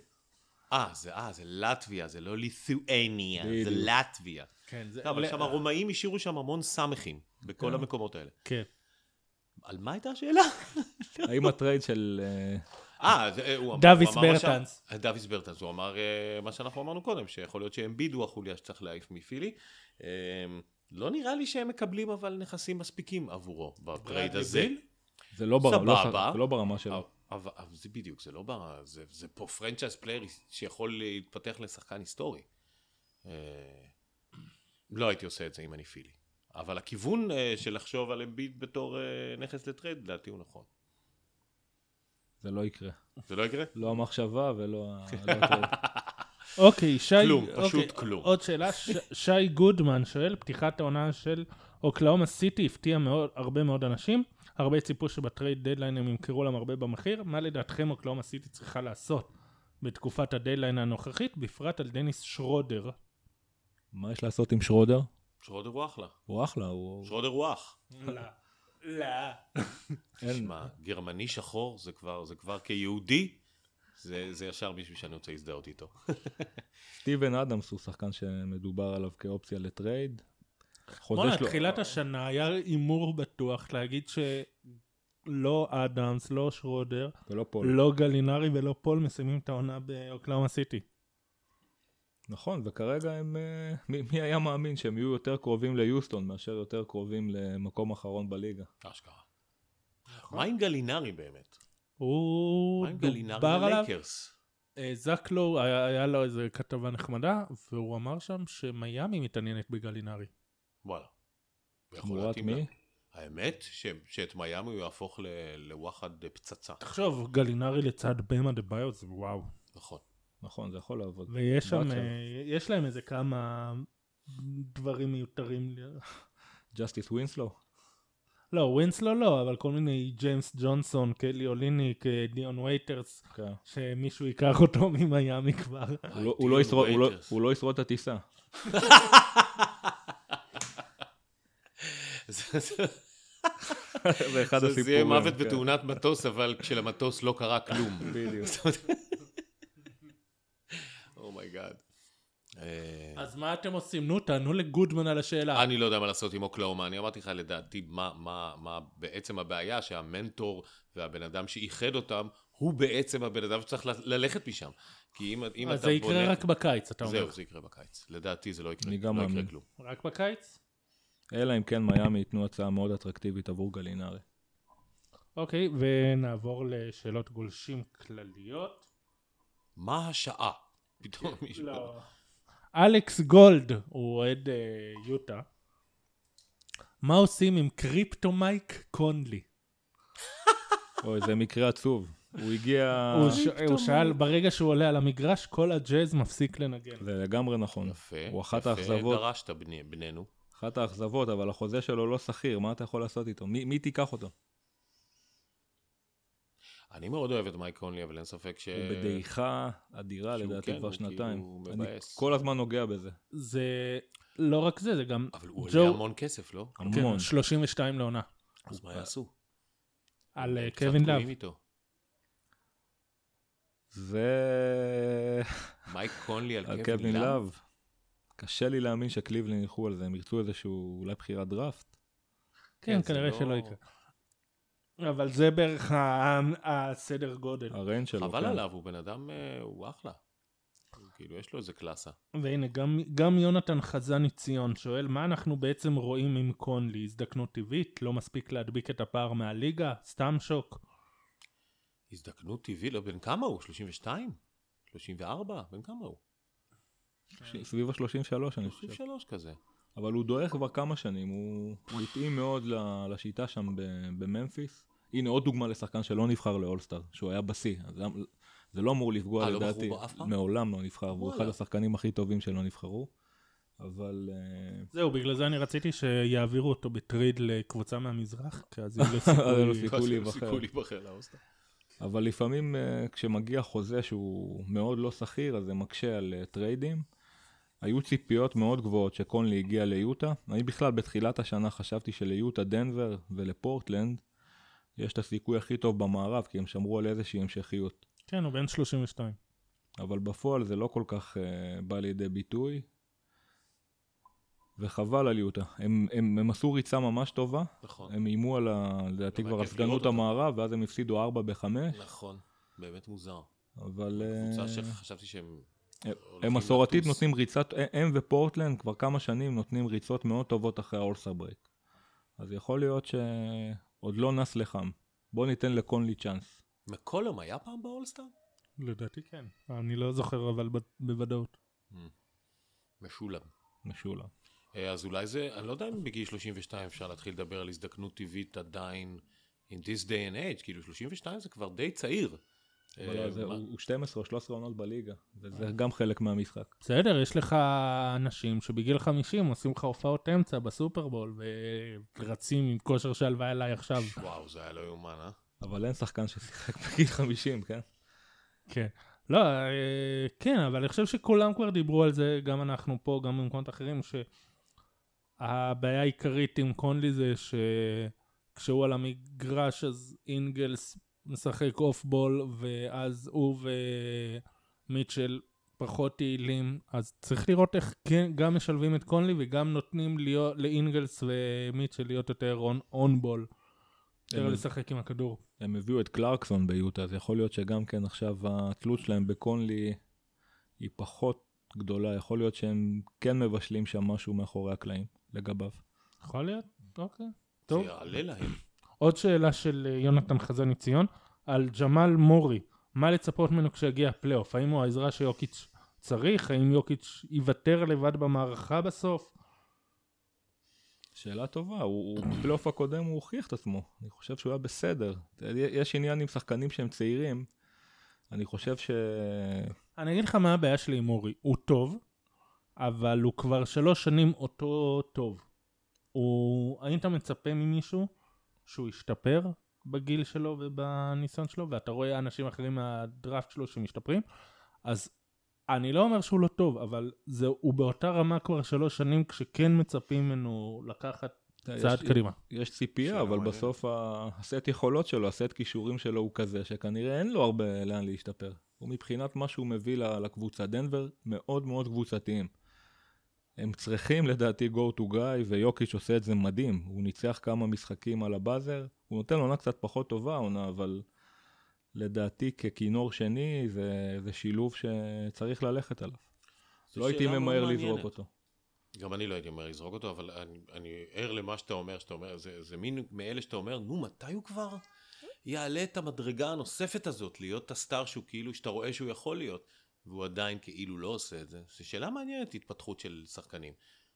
אה, זה אה, זה לטביה, זה לא לית'ואניה, זה. לטביה. כן, זה... אבל שם הרומאים השאירו שם המון סמכים, בכל המקומות האלה. כן. על מה הייתה השאלה? האם הטרייד של... אה, אה, אה, הוא אמר- דוויס ברטנס. דוויס ברטנס, הוא אמר אה, מה שאנחנו אמרנו קודם, שיכול להיות שאמביד הוא החוליה שצריך להעיף מפילי. לא נראה לי שהם מקבלים אבל נכסים מספיקים עבורו בטרייד הזה. זה לא ברמה- לא-. זה לא ברמה שלו. אבל, אבל זה בדיוק, זה לא בר... זה, זה פה franchise player שיכול להתפתח לשחקן היסטורי. לא הייתי עושה את זה אם אני פילי. אבל הכיוון אה, של לחשוב על אמביד בתור אה, נכס לטרייד, לדעתי הוא נכון. זה לא יקרה. זה לא יקרה? לא המחשבה ולא ה... לא הטרייד. אוקיי, שי... כלום, אוקיי, פשוט כלום. עוד שאלה, ש... שי גודמן שואל, פתיחת העונה של אוקלהומה סיטי הפתיעה מאוד, הרבה מאוד אנשים, הרבה ציפו שב trade deadline הם ימכרו להם הרבה במחיר, מה לדעתכם אוקלהומה סיטי צריכה לעשות בתקופת הדדליין הנוכחית, בפרט על דניס שרודר? מה יש לעשות עם שרודר? שרודר הוא אחלה. הוא אחלה, הוא... שרודר הוא אח. לא. לא. אין... שמע, גרמני שחור זה כבר, זה כבר כיהודי, זה, זה ישר מישהו שאני רוצה להזדהות איתו. סטיבן אדמס הוא שחקן שמדובר עליו כאופציה לטרייד. חוזה בואנה. תחילת השנה היה הימור בטוח להגיד שלא אדמס, לא שרודר, ולא פול. לא גלינרי ולא פול מסיימים את העונה באוקלהומה סיטי. נכון, וכרגע הם... אה, מי, מי היה מאמין שהם יהיו יותר קרובים ליוסטון מאשר יותר קרובים למקום אחרון בליגה? אשכרה. מה עם גלינרי באמת? הוא מה עם גלינרי דובר עליו, ללייקרס? אה, זקלו, היה, היה לו איזה כתבה נחמדה, והוא אמר שם שמיאמי מתעניינת בגלינרי. וואלה. תמורת מי? לה. האמת ש- שאת מיאמי הוא יהפוך ל- לוואחד פצצה. תחשוב, גלינרי לצד במה דה ביו זה וואו. נכון. נכון, זה יכול לעבוד. ויש שם. אה, יש להם איזה כמה דברים מיותרים. ג'סטיס ווינסלו? לא, ווינסלו לא, אבל כל מיני ג'יימס ג'ונסון, קלי אוליניק, אה, דיון וייטרס, כן. שמישהו ייקח אותו ממיאמי כבר. הוא לא- הוא לא ישרוד- הוא לא-. הוא לא ישרוד את הטיסה. זה- זה- זה אחד זה הסיפורים. יהיה מוות כן. בתאונת מטוס, אבל כשלמטוס לא קרה כלום. בדיוק. Oh my God. אז מה אתם עושים? נו, תענו לגודמן על השאלה. אני לא יודע מה לעשות עם אוקלהומה, אני אמרתי לך לדעתי מה, מה, מה בעצם הבעיה שהמנטור והבן אדם שאיחד אותם הוא בעצם הבן אדם שצריך ל- ללכת משם. כי אם, אם אז אתה זה יקרה בונה... רק בקיץ, אתה אומר. זהו, זה יקרה בקיץ. לדעתי זה לא יקרה, אני גם לא יקרה. כלום. רק בקיץ? אלא אם כן מיאמי ייתנו הצעה מאוד אטרקטיבית עבור גלינרי. אוקיי, ונעבור לשאלות גולשים כלליות. מה השעה? פתאום מישהו... לא. אלכס גולד, הוא אוהד אה, יוטה. מה עושים עם קריפטומייק קונלי? אוי, זה מקרה עצוב. הוא הגיע... הוא ש- הוא שאל, ברגע שהוא עולה על המגרש, כל הג'אז מפסיק לנגן. זה לגמרי נכון. יפה, הוא אחת יפה, האכזבות. דרשת בני, בנינו. אחת האכזבות, אבל החוזה שלו לא שכיר, מה אתה יכול לעשות איתו? מי, מי תיקח אותו? אני מאוד אוהב את מייק קונלי, אבל אין ספק ש... הוא בדעיכה אדירה לדעתי כן, כבר הוא שנתיים. כאילו אני מבאס. כל הזמן נוגע בזה. זה לא רק זה, זה גם אבל הוא ג'ו- עולה המון כסף, לא? כן, המון. 32 לעונה. אז מה יעשו? על אה, קווין לאב. זה... מייק קונלי על קווין לאב? קשה לי להאמין שקליבלנד ילכו על זה, הם ירצו איזשהו אולי בחירת דראפט. כן, זה כנראה לא- שלא יקרה. אבל זה בערך ה- הסדר גודל. ה range שלו, חבל כן. עליו, הוא בן אדם, אה, הוא אחלה. כאילו, יש לו איזה קלאסה. והנה, גם, גם יונתן חזני ציון שואל, מה אנחנו בעצם רואים עם קונלי? הזדקנות טבעית? לא מספיק להדביק את הפער מהליגה? סתם שוק? הזדקנות טבעי, לא, בן כמה הוא? 32? 34? בן כמה הוא? סביב ה-33 אני חושב. 33 כזה. אבל הוא דועך כבר כמה שנים, הוא הוא התאים מאוד ל- לשיטה שם ב- בממפיס. הנה עוד דוגמה לשחקן שלא נבחר לאולסטאר, שהוא היה בשיא. אז זה לא אמור לפגוע אה, לא לדעתי? מעולם לא נבחר, והוא אחד. השחקנים הכי טובים שלא נבחרו. אבל אה, זהו, בגלל זה אני רציתי שיעבירו אותו בטריד לקבוצה מהמזרח, כי אז יהיה לו סיכוי. להיבחר. לאולסטאר. אבל לפעמים אה, כשמגיע חוזה שהוא מאוד לא סביר, אז זה מקשה על טריידים. היו ציפיות מאוד גבוהות שקונלי הגיע ליוטה. אני בכלל בתחילת השנה חשבתי שליוטה, דנבר ולפורטלנד יש את הסיכוי הכי טוב במערב, כי הם שמרו על איזושהי המשכיות. כן, הוא בן 32. אבל בפועל זה לא כל כך uh, בא לידי ביטוי. וחבל על יוטה. הם, הם, הם עשו ריצה ממש טובה, נכון, הם איימו על, לדעתי כבר על סגנות. המערב, ואז הם הפסידו 4 ב-5, נכון. באמת מוזר. אבל... קבוצה אה, שחשבתי שהם... הם מסורתית. נותנים ריצת, הם ופורטלנד כבר כמה שנים נותנים ריצות מאוד טובות אחרי ה All-Star break. אז יכול להיות שעוד לא נס לחם. בוא ניתן לקונלי צ'אנס. מקולום היה פעם באולסטאר? לדעתי כן. אני לא זוכר אבל בוודאות. משולם. משולם. אה, אז אולי זה, אני לא יודע אם בגיל 32 אפשר להתחיל לדבר על הזדקנות טבעית עדיין in this day and age, כאילו 32 זה כבר די צעיר. אה, מה- הוא הוא 12 או 13 עונות בליגה, וזה גם חלק מהמשחק. בסדר, יש לך אנשים שבגיל 50 עושים לך הופעות אמצע בסופרבול ורצים עם כושר שהלוואי עליי עכשיו. וואו, זה היה לא יאומן, אה? אבל אין שחקן ששיחק בגיל 50, כן? כן. לא, אה, כן, אבל אני חושב שכולם כבר דיברו על זה, גם אנחנו פה, גם במקומות אחרים, שהבעיה העיקרית עם קונלי זה שכשהוא על המגרש אז אינגלס משחק off ball, ואז הוא ומיטשל פחות יעילים, אז צריך לראות איך כן, גם משלבים את קונלי וגם נותנים להיות, לאינגלס ומיטשל להיות יותר on, on ball, יותר לשחק עם הכדור. הם הביאו את קלרקסון ביוטה, אז יכול להיות שגם כן עכשיו התלות שלהם בקונלי היא פחות גדולה, יכול להיות שהם כן מבשלים שם משהו מאחורי הקלעים לגביו. יכול להיות? אוקיי. זה טוב. יעלה להם. עוד שאלה של אה, יונתן חזני ציון, על ג'מאל מורי, מה לצפות ממנו כשיגיע הפלייאוף? האם הוא העזרה שיוקיץ' צריך? האם יוקיץ' יוותר לבד במערכה בסוף? שאלה טובה, הוא, הוא בפלייאוף הקודם הוא הוכיח את עצמו, אני חושב שהוא היה בסדר. יש עניין עם שחקנים שהם צעירים, אני חושב ש... אני אגיד לך מה הבעיה שלי עם מורי, הוא טוב, אבל הוא כבר שלוש שנים אותו טוב. הוא... האם אתה מצפה ממישהו שהוא ישתפר בגיל שלו ובניסיון שלו, ואתה רואה אנשים אחרים מהדראפט שלו שמשתפרים? אז אני לא אומר שהוא לא טוב, אבל זה, הוא באותה רמה כבר שלוש שנים, כשכן מצפים ממנו לקחת צעד יש, קדימה. יש ציפייה, אבל מעניינת. בסוף ה- הסט יכולות שלו, הסט כישורים שלו הוא כזה, שכנראה אין לו הרבה לאן להשתפר. הוא מבחינת מה שהוא מביא לקבוצה, דנבר מאוד מאוד קבוצתיים. הם צריכים לדעתי go to guy, ויוקיץ' עושה את זה מדהים. הוא ניצח כמה משחקים על הבאזר, הוא נותן עונה קצת פחות טובה, עונה, אבל לדעתי ככינור שני זה, זה שילוב שצריך ללכת עליו. לא הייתי ממהר מעניינת. לזרוק אותו. גם אני לא הייתי אומר לזרוק אותו, אבל אני, אני ער למה שאתה אומר, שאתה אומר, זה, זה מין מאלה שאתה אומר, נו, מתי הוא כבר יעלה את המדרגה הנוספת הזאת, להיות הסטאר שהוא כאילו, שאתה רואה שהוא יכול להיות, והוא עדיין כאילו לא עושה את זה. זו שאלה מעניינת, התפתחות של שחקנים.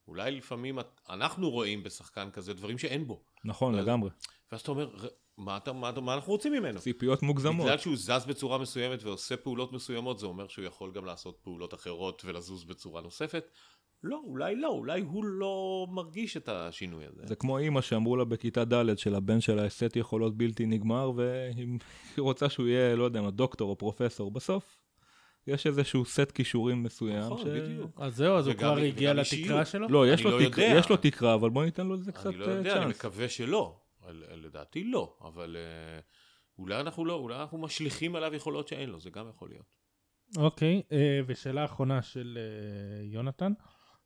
אולי לפעמים את- אנחנו רואים בשחקן כזה דברים שאין בו. נכון, אז- לגמרי. ואז אתה אומר, "ר- מה, אתה, מה, מה אנחנו רוצים ממנו? ציפיות מוגזמות. בגלל שהוא זז בצורה מסוימת ועושה פעולות מסוימות, זה אומר שהוא יכול גם לעשות פעולות אחרות ולזוז בצורה נוספת? לא, אולי לא, אולי הוא לא מרגיש את השינוי הזה. זה כמו אימא שאמרו לה בכיתה ד' שלבן שלה סט יכולות בלתי נגמר, והיא רוצה שהוא יהיה, לא יודע מה, דוקטור או פרופסור. בסוף יש איזשהו סט כישורים מסוים. נכון, בדיוק. אז זהו, אז הוא כבר הגיע לתקרה. שלו? לא, יש אני לו, לא תקרה, יודע. יש לו תקרה, אבל בוא ניתן לו איזה קצת אני לא אה, יודע, אני צ'אנס. מקווה שלא. לדעתי לא, אבל אה, אולי אנחנו לא, אולי אנחנו משליכים עליו יכולות שאין לו, זה גם יכול להיות. אוקיי, אה, ושאלה אחרונה של אה, יונתן.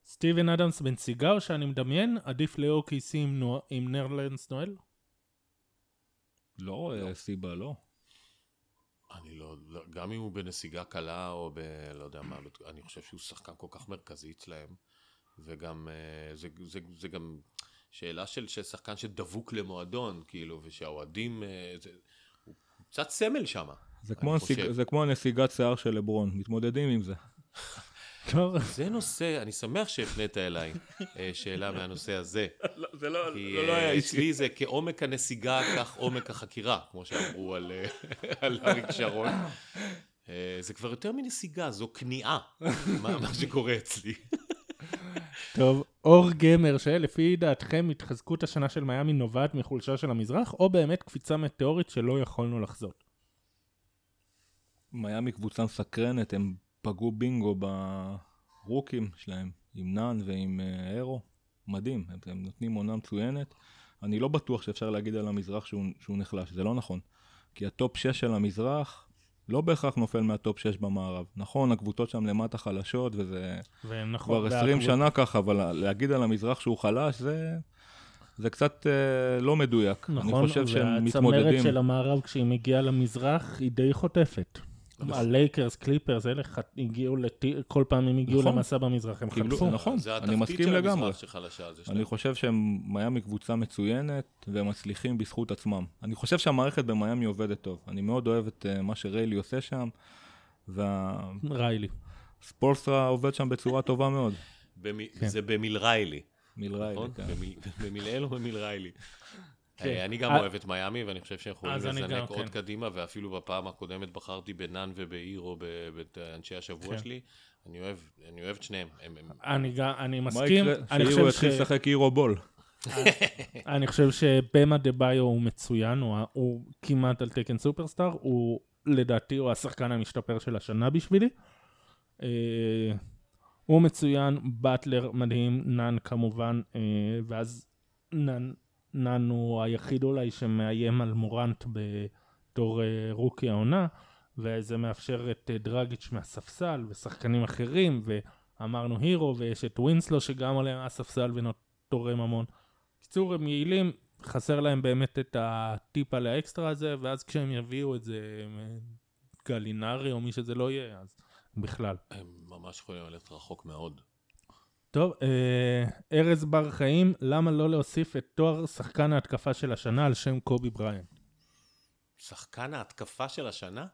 סטיבן אדמס בן סיגר שאני מדמיין, עדיף ל-OKC עם, נו- עם נרלנדס נואל? לא רואה סיבה, לא. אני לא, לא, גם אם הוא בנסיגה קלה או ב... לא יודע מה, אני חושב שהוא שחקן כל כך מרכזי אצלהם, וגם, אה, זה, זה, זה גם שאלה של, שחקן שדבוק למועדון, כאילו, ושהאוהדים, אה, זה, הוא קצת סמל שם. זה כמו, הנסיג. זה כמו הנסיגת שיער של לברון, מתמודדים עם זה. טוב, זה נושא, אני שמח שהפנית אליי אה, שאלה מהנושא הזה. זה לא, כי אה, אצלי זה כעומק הנסיגה, כך עומק החקירה, כמו שאמרו על, אה, על אריק שרון. זה כבר יותר מנסיגה, זו כניעה, מה מה שקורה אצלי. טוב, אור גמר שואל, לפי דעתכם התחזקות השנה של מיאמי נובעת מחולשה של המזרח, או באמת קפיצה מטאורית שלא יכולנו לחזות? מיאמי קבוצה מסקרנת, הם פגעו בינגו ברוקים שלהם, עם נאן ועם אה, הירו. מדהים, הם, הם נותנים עונה מצוינת. אני לא בטוח שאפשר להגיד על המזרח שהוא, שהוא נחלש, זה לא נכון. כי ה top 6 של המזרח לא בהכרח נופל מה top 6 במערב. נכון, הקבוצות שם למטה חלשות, וזה ונכון, כבר 20 שנה ככה, אבל להגיד על המזרח שהוא חלש, זה, זה קצת אה, לא מדויק. נכון, אני חושב שהם והצמרת מתמודדים. של המערב כשהיא מגיעה למזרח היא די חוטפת. הלייקרס, קליפרס, אלה הגיעו. כל פעם הם הגיעו נכון. למסע במזרח, הם קיבלו- חטפו. נכון, זה אני התחתית מסכים של לגמרי. המזרח שחלשה, זה אני. חושב שהם מיאמי קבוצה מצוינת והם מצליחים בזכות עצמם. אני חושב שהמערכת במיאמי עובדת טוב. אני מאוד אוהב את אה, מה שריילי עושה שם, ריילי. והספולסטרה עובד שם בצורה טובה מאוד. כן. זה במילריילי, מלריילי, נכון? כן. במיל- במילאל או במילריילי. כן. אה, אני גם אה, אוהב את מיאמי, ואני חושב שהם יכולים אני גם, לזנק עוד כן. קדימה, ואפילו בפעם הקודמת בחרתי בנאן ובאירו, באנשי השבוע כן. שלי. אני אוהב, אני אוהב את שניהם. הם- הם- אני גם, אני מה מסכים, יקרה אני שאירו חושב, יתחיל ש... לשחק אירו בול? אני חושב שבמה דה ביו הוא מצוין, הוא, הוא כמעט על תקן סופרסטאר, הוא לדעתי הוא השחקן המשתפר של השנה בשבילי. אה, הוא מצוין, באטלר מדהים, נאן כמובן, אה, ואז נאן, נאן הוא היחיד אולי שמאיים על מורנט בתור אה, רוקי העונה, וזה מאפשר את אה, דרגיץ' מהספסל ושחקנים אחרים, ואמרנו הירו, ויש את ווינסלו שגם עולה מהספסל ותורם המון. בקיצור, הם יעילים, חסר להם באמת את הטיפה אקסטרה הזה, ואז כשהם יביאו את זה אה, גלינרי או מי שזה לא יהיה, אז בכלל. הם ממש יכולים ללכת רחוק מאוד. טוב, אה, ארז בר חיים, למה לא להוסיף את תואר שחקן ההתקפה של השנה על שם קובי בריינט? שחקן ההתקפה של השנה?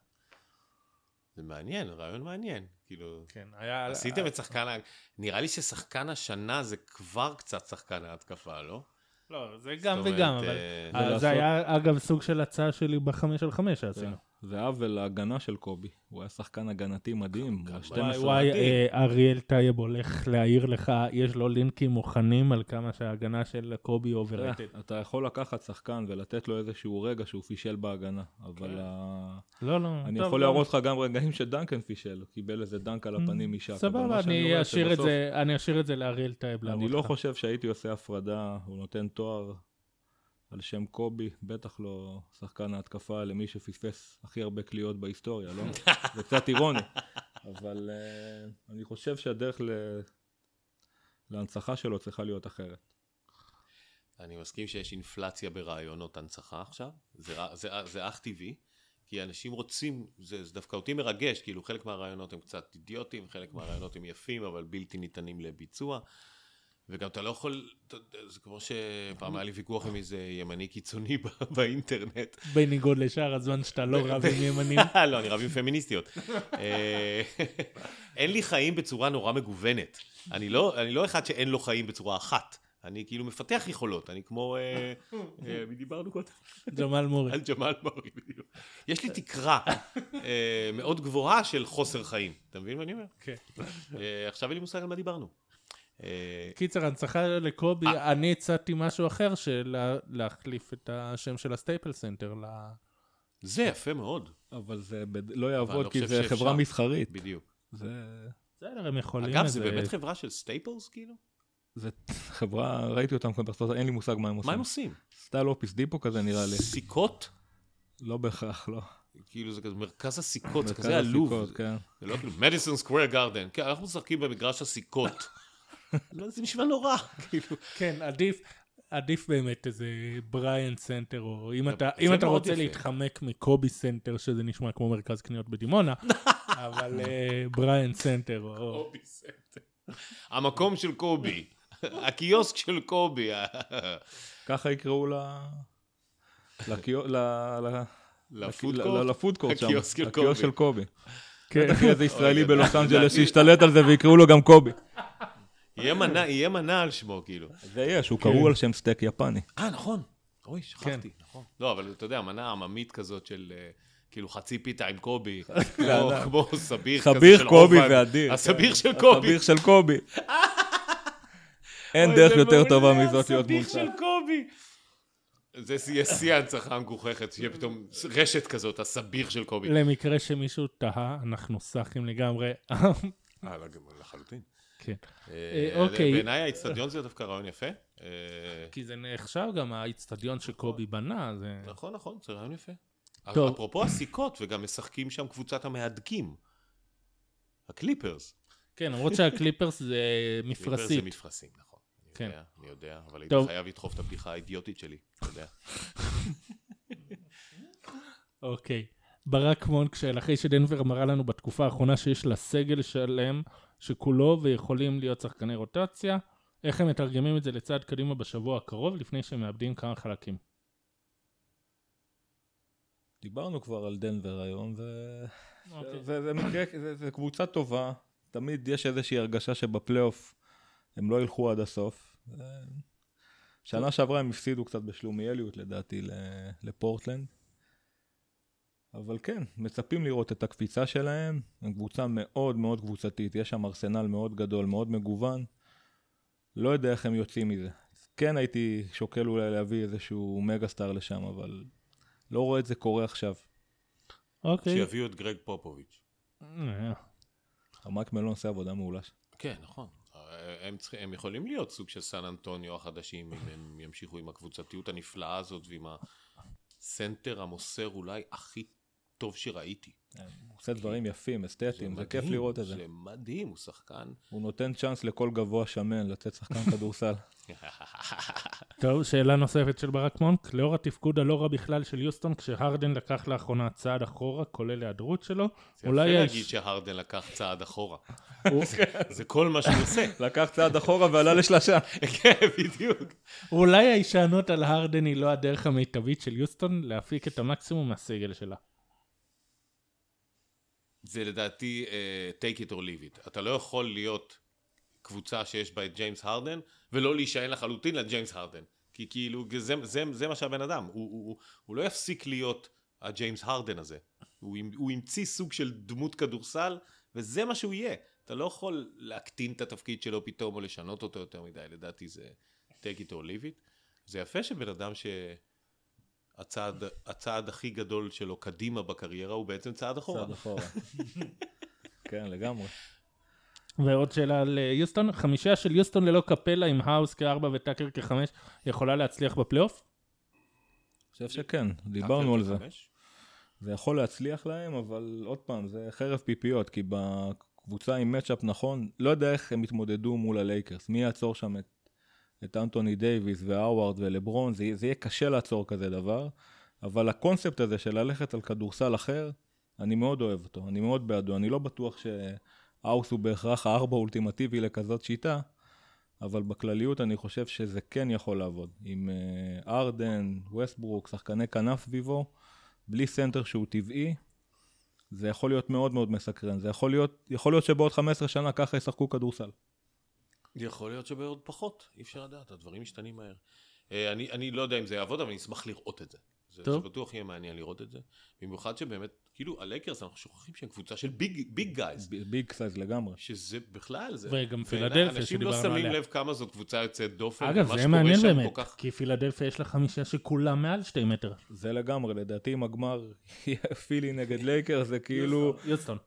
זה מעניין, רעיון מעניין. כאילו, כן, היה... עשיתם את שחקן ה... נראה לי ששחקן השנה זה כבר קצת שחקן ההתקפה, לא? לא, זה גם וגם, אבל... אה, אה, זה היה אגב סוג של הצעה שלי בחמש על חמש שעשינו. זה עוול להגנה של קובי. הוא היה שחקן הגנתי מדהים. הוא היה וואי, 12 וואי, מדהים. אה, אריאל טייב הולך להעיר לך, יש לו לינקים מוכנים על כמה שההגנה של קובי overrated. אה, אתה יכול לקחת שחקן ולתת לו איזשהו רגע שהוא פישל בהגנה, אבל כן. לא, לא. אני יכול לא. להראות לך גם רגעים שדנקן פישל, הוא קיבל איזה דנק על הפנים משק. סבבה, אני אשאיר את זה, לאריאל טייב להראות אני לא. חושב שהייתי עושה הפרדה, הוא נותן תואר על שם קובי, בטח לא שחקן ההתקפה למי שפספס הכי הרבה קליעות בהיסטוריה, לא? זה קצת אירוני, אבל uh, אני חושב שהדרך ל... להנצחה שלו צריכה להיות אחרת. אני מסכים שיש אינפלציה ברעיונות הנצחה עכשיו, זה, זה, זה אך טבעי, כי אנשים רוצים, זה, זה דווקא אותי מרגש, כאילו חלק מהרעיונות הם קצת אידיוטיים, חלק מהרעיונות הם יפים, אבל בלתי ניתנים לביצוע. וגם אתה לא יכול, זה כמו שפעם היה לי ויכוח עם איזה ימני קיצוני באינטרנט. בניגוד לשאר הזמן שאתה לא רב עם ימנים. לא, אני רב עם פמיניסטיות. אה, אין לי חיים בצורה נורא מגוונת. אני לא, אני לא אחד שאין לו חיים בצורה אחת. אני כאילו מפתח יכולות, אני כמו, אה, אה, מי דיברנו קודם? ג'מאל מורי. על ג'מאל מורי, בדיוק. יש לי תקרה מאוד גבוהה של חוסר חיים. אתה מבין מה אני אומר? כן. עכשיו אין לי מושג על מה דיברנו. קיצר, הנצחה לקובי, אני הצעתי משהו אחר, של להחליף את השם של הסטייפלס סנטר ל... זה יפה מאוד. אבל זה לא יעבוד, כי זה חברה מסחרית. בדיוק. זה... בסדר, הם יכולים... אגב, זה באמת חברה של סטייפלס, כאילו? זה חברה, ראיתי אותם כבר בארצות, אין לי מושג מה הם עושים. מה הם עושים? סטייל אופיס דיפו כזה נראה לי. סיכות? לא בהכרח, לא. כאילו זה כזה מרכז הסיכות, זה כזה עלוב. כן. זה לא כאילו מדיסון סקוויר גארדן. כן, אנחנו משחקים במגרש הסיכות. לא, זה נשמע נורא, כאילו. כן, עדיף, עדיף באמת איזה בריאן סנטר, או אם אתה, אם אתה רוצה יפה. להתחמק מקובי סנטר, שזה נשמע כמו מרכז קניות בדימונה, אבל בריאן סנטר, או... קובי סנטר. המקום של קובי. הקיוסק של קובי. ככה יקראו ל... ל food court שם. הקיוסק של קובי. כן. איזה ישראלי בלוס אנג'לס שישתלט על זה ויקראו לו גם קובי. יהיה מנה על שמו, כאילו. זה יהיה, שהוא קראו על שם סטייק יפני. אה, נכון. אוי, שכחתי, נכון. לא, אבל אתה יודע, מנה עממית כזאת של... כאילו חצי פיתה עם קובי, כמו סביח כזה של סביח, קובי ואדיר. הסביח של קובי. הסביח של קובי. אין דרך יותר טובה מזאת להיות מונצח. הסביר של קובי. זה יהיה שיא ההנצחה המגוחכת, שיהיה פתאום רשת כזאת, הסביר של קובי. למקרה שמישהו תהה, אנחנו סאחים לגמרי. אה, לחלוטין. כן. אוקיי. בעיניי האיצטדיון זה דווקא רעיון יפה. כי זה נחשב גם האיצטדיון שקובי בנה. נכון, נכון, זה רעיון יפה. טוב. אפרופו הסיכות, וגם משחקים שם קבוצת המהדקים. הקליפרס. כן, למרות שהקליפרס זה מפרשית. קליפרס זה מפרשים, נכון. כן. יודע, אני יודע, אבל הייתי חייב לדחוף את הבדיחה האידיוטית שלי, אתה יודע. אוקיי. ברק מונקשל, אחרי שדנבר אמרה לנו בתקופה האחרונה שיש לה סגל שלם שכולו ויכולים להיות שחקני רוטציה, איך הם מתרגמים את זה לצעד קדימה בשבוע הקרוב לפני שהם מאבדים כמה חלקים? דיברנו כבר על דנבר היום, ו... okay. אוקיי. זה, זה, מקרה, זה, זה קבוצה טובה, תמיד יש איזושהי הרגשה שבפלייאוף הם לא ילכו עד הסוף. שנה שעברה הם הפסידו קצת בשלומיאליות לדעתי לפורטלנד. אבל כן, מצפים לראות את הקפיצה שלהם, הם קבוצה מאוד מאוד קבוצתית, יש שם ארסנל מאוד גדול, מאוד מגוון. לא יודע איך הם יוצאים מזה. כן הייתי שוקל אולי להביא איזשהו מגה סטאר לשם, אבל לא רואה את זה קורה עכשיו. אוקיי. שיביאו את גרג פופוביץ'. אה. המייק מלון עושה עבודה מעולה. כן, נכון. הם, צריכים, הם יכולים להיות סוג של סן אנטוניו החדשים, אם הם ימשיכו עם הקבוצתיות הנפלאה הזאת ועם הסנטר המוסר אולי הכי טוב שראיתי. הוא עושה דברים יפים, אסתטיים, זה כיף לראות את זה. זה מדהים, הוא שחקן. הוא נותן צ'אנס לכל גבוה שמן לצאת שחקן כדורסל. טוב, שאלה נוספת של ברק מונק, לאור התפקוד הלא רע בכלל של יוסטון, כשהרדן לקח לאחרונה צעד אחורה, כולל היעדרות שלו, אולי יש... זה יפה להגיד שהרדן לקח צעד אחורה. זה כל מה שהוא עושה. לקח צעד אחורה ועלה לשלושה. כן, בדיוק. אולי ההישענות על הרדן היא לא הדרך המיטבית של יוסטון להפיק את המקסימום מהסגל שלה. זה לדעתי uh, take it or leave it. אתה לא יכול להיות קבוצה שיש בה את ג'יימס הרדן, ולא להישען לחלוטין לג'יימס הרדן. כי כאילו, זה, זה, זה מה שהבן אדם, הוא, הוא, הוא, הוא לא יפסיק להיות הג'יימס הרדן הזה. הוא, הוא המציא סוג של דמות כדורסל, וזה מה שהוא יהיה. אתה לא יכול להקטין את התפקיד שלו פתאום, או לשנות אותו יותר מדי, לדעתי זה take it or leave it. זה יפה שבן אדם ש... הצעד, הצעד הכי גדול שלו קדימה בקריירה הוא בעצם צעד אחורה. צעד אחורה. כן, לגמרי. ועוד שאלה על אה, יוסטון, חמישה של יוסטון ללא קפלה עם האוס כארבע וטאקר כחמש, יכולה להצליח בפלייאוף? אני חושב שכן, דיברנו על זה. זה יכול להצליח להם, אבל עוד פעם, זה חרב פיפיות, כי קבוצה עם matchup נכון, לא יודע איך הם יתמודדו מול הלייקרס, מי יעצור שם את, את אנטוני דייוויס והאווארד ולברון, זה, זה יהיה קשה לעצור כזה דבר, אבל הקונספט הזה של ללכת על כדורסל אחר, אני מאוד אוהב אותו, אני מאוד בעדו, אני לא בטוח שהאוס הוא בהכרח הארבע אולטימטיבי לכזאת שיטה, אבל בכלליות אני חושב שזה כן יכול לעבוד. עם אה, הארדן, ווסטברוק, שחקני כנף סביבו, בלי סנטר שהוא טבעי, זה יכול להיות מאוד מאוד מסקרן. זה יכול להיות, יכול להיות שבעוד 15 שנה ככה ישחקו כדורסל. יכול להיות שבעוד פחות, אי אפשר לדעת, הדברים משתנים מהר. אה, אני, אני לא יודע אם זה יעבוד, אבל אני אשמח לראות את זה. זה, טוב. זה בטוח יהיה מעניין לראות את זה. במיוחד שבאמת, כאילו, הלייקרס, אנחנו שוכחים שהם קבוצה של big, big guys. big size לגמרי. שזה בכלל, זה... וגם פילדלפיה אנשים לא שדיברנו שמים עליה. לב כמה זאת קבוצה יוצאת דופן. אגב, זה מעניין באמת, כך- כי פילדלפיה יש לה חמישה שכולם מעל שתי מטר. זה לגמרי, לדעתי אם הגמר יהיה פילי נגד לייקרס, זה כאילו... יוסטון.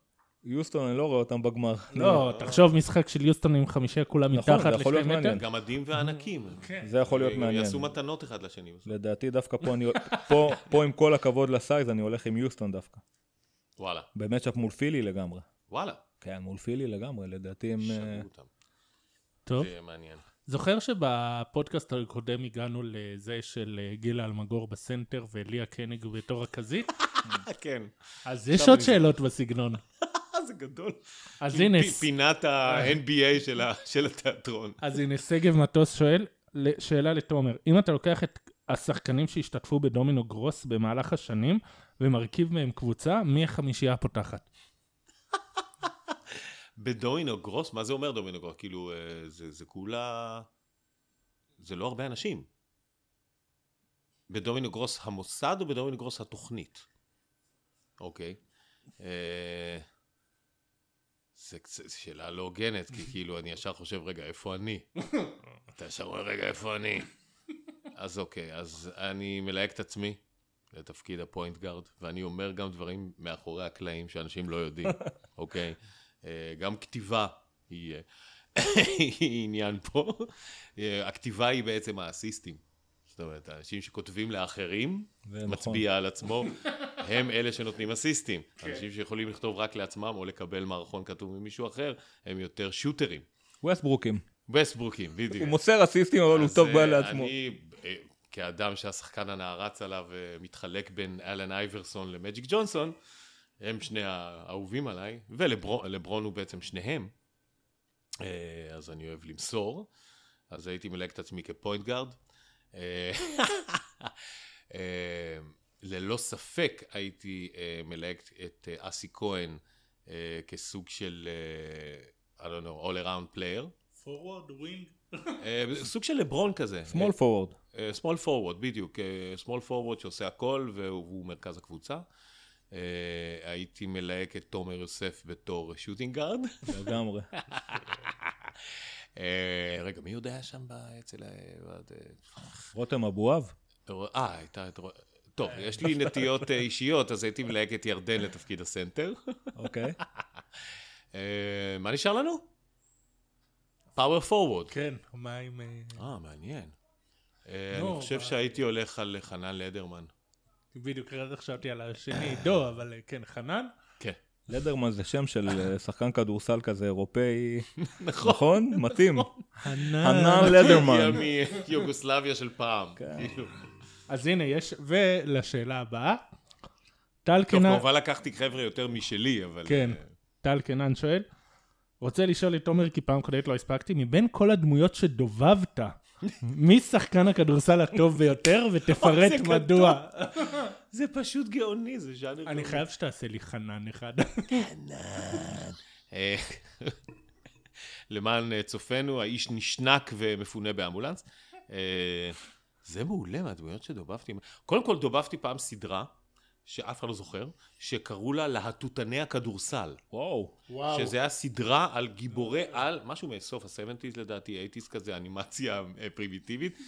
יוסטון, אני לא רואה אותם בגמר. לא, תחשוב משחק של יוסטון עם חמישה כולם נכון, מתחת זה יכול לשתי להיות מטר. מעניין. גמדים וענקים. כן. זה יכול להיות הם מעניין. יעשו מתנות אחד לשני. לדעתי דווקא פה, אני, פה, פה עם כל הכבוד לסייז, אני הולך עם יוסטון דווקא. וואלה, במצ'אפ מול פילי לגמרי. וואלה. כן, מול פילי לגמרי, לדעתי הם... אה, אותם. טוב. זה מעניין. זוכר שבפודקאסט הקודם הגענו לזה של אה, גילה אלמגור בסנטר וליה קניג בתור רכזית? כן. אז יש עוד שאלות בסגנון. זה גדול. אז הנה, פינת ה-NBA של התיאטרון. אז הנה שגב מטוס שואל, שאלה לתומר, אם אתה לוקח את השחקנים שהשתתפו בדומינו גרוס במהלך השנים ומרכיב מהם קבוצה, מי החמישייה הפותחת? בדומינו גרוס, מה זה אומר דומינו גרוס? כאילו, אה, זה זה כולה... זה לא הרבה אנשים. בדומינו גרוס המוסד או בדומינו גרוס התוכנית? אוקיי. אה, זה שאלה לא הוגנת, כי כאילו אני ישר חושב, רגע, איפה אני? אתה ישר אומר, רגע, איפה אני? אז אוקיי, אז אני מלהק את עצמי לתפקיד הפוינט גארד, ואני אומר גם דברים מאחורי הקלעים שאנשים לא יודעים, אוקיי? אה, גם כתיבה היא, אה, היא עניין פה. אה, הכתיבה היא בעצם האסיסטים. זאת אומרת, האנשים שכותבים לאחרים, נכון. מצביע על עצמו, הם אלה שנותנים אסיסטים. אנשים שיכולים לכתוב רק לעצמם או לקבל מערכון כתוב ממישהו אחר, הם יותר שוטרים. ווסטברוקים. ווסטברוקים, בדיוק. הוא מוסר אסיסטים, אבל הוא טוב אה, בא לעצמו. אני, אה, כאדם שהשחקן הנערץ עליו אה, מתחלק בין אלן אייברסון למג'יק ג'ונסון, הם שני האהובים עליי, ולברון הוא בעצם שניהם, אה, אז אני אוהב למסור, אז הייתי מלהק את עצמי כ point guard. אה, אה, ללא ספק הייתי אה, מלהק את אסי כהן כסוג של, I don't know, all around player. forward, wing. אה, סוג של לברון כזה. small forward. small forward, בדיוק. small forward שעושה הכל והוא מרכז הקבוצה. הייתי מלהק את תומר יוסף בתור shooting guard. לגמרי. אה, רגע, מי עוד היה שם אצל ה... ב- רותם אבואב? אה, הייתה... את טוב, יש לי נטיות אה, אישיות, אז הייתי מלהק את ירדן לתפקיד הסנטר. אוקיי. אה, מה נשאר לנו? פאוור פורוורד. כן, מה עם... אה, אה, מעניין. אה, אני חושב שהייתי הולך על חנן לדרמן. בדיוק רק חשבתי על השני, עידו, אבל אה, כן, חנן? לדרמן זה שם של אה, שחקן כדורסל כזה אירופאי, נכון. נכון? מתאים. חנן. חנן לדרמן. הגיע מיוגוסלביה של פעם. כן. כאילו. אז הנה, יש... ולשאלה הבאה. טל טוב, קנן... כמובן לקחתי חבר'ה יותר משלי, אבל... כן. אה, טל קנן שואל, רוצה לשאול את תומר, כי פעם קודמת לא הספקתי, מבין כל הדמויות שדובבת, מי שחקן הכדורסל הטוב ביותר, ותפרט מדוע. זה פשוט גאוני, זה ז'אנר אני חייב שתעשה לי חנן אחד. אה, למען אה, צופינו, האיש נשנק ומפונה באמבולנס. אה, זה מעולה מהדמויות שדובבתי. קודם כל, דובבתי פעם סדרה, שאף אחד לא זוכר, שקראו לה להטוטני הכדורסל. וואו. וואו. שזה היה סדרה על גיבורי על, משהו מסוף ה-70's לדעתי, 80's כזה, אנימציה אה, פרימיטיבית,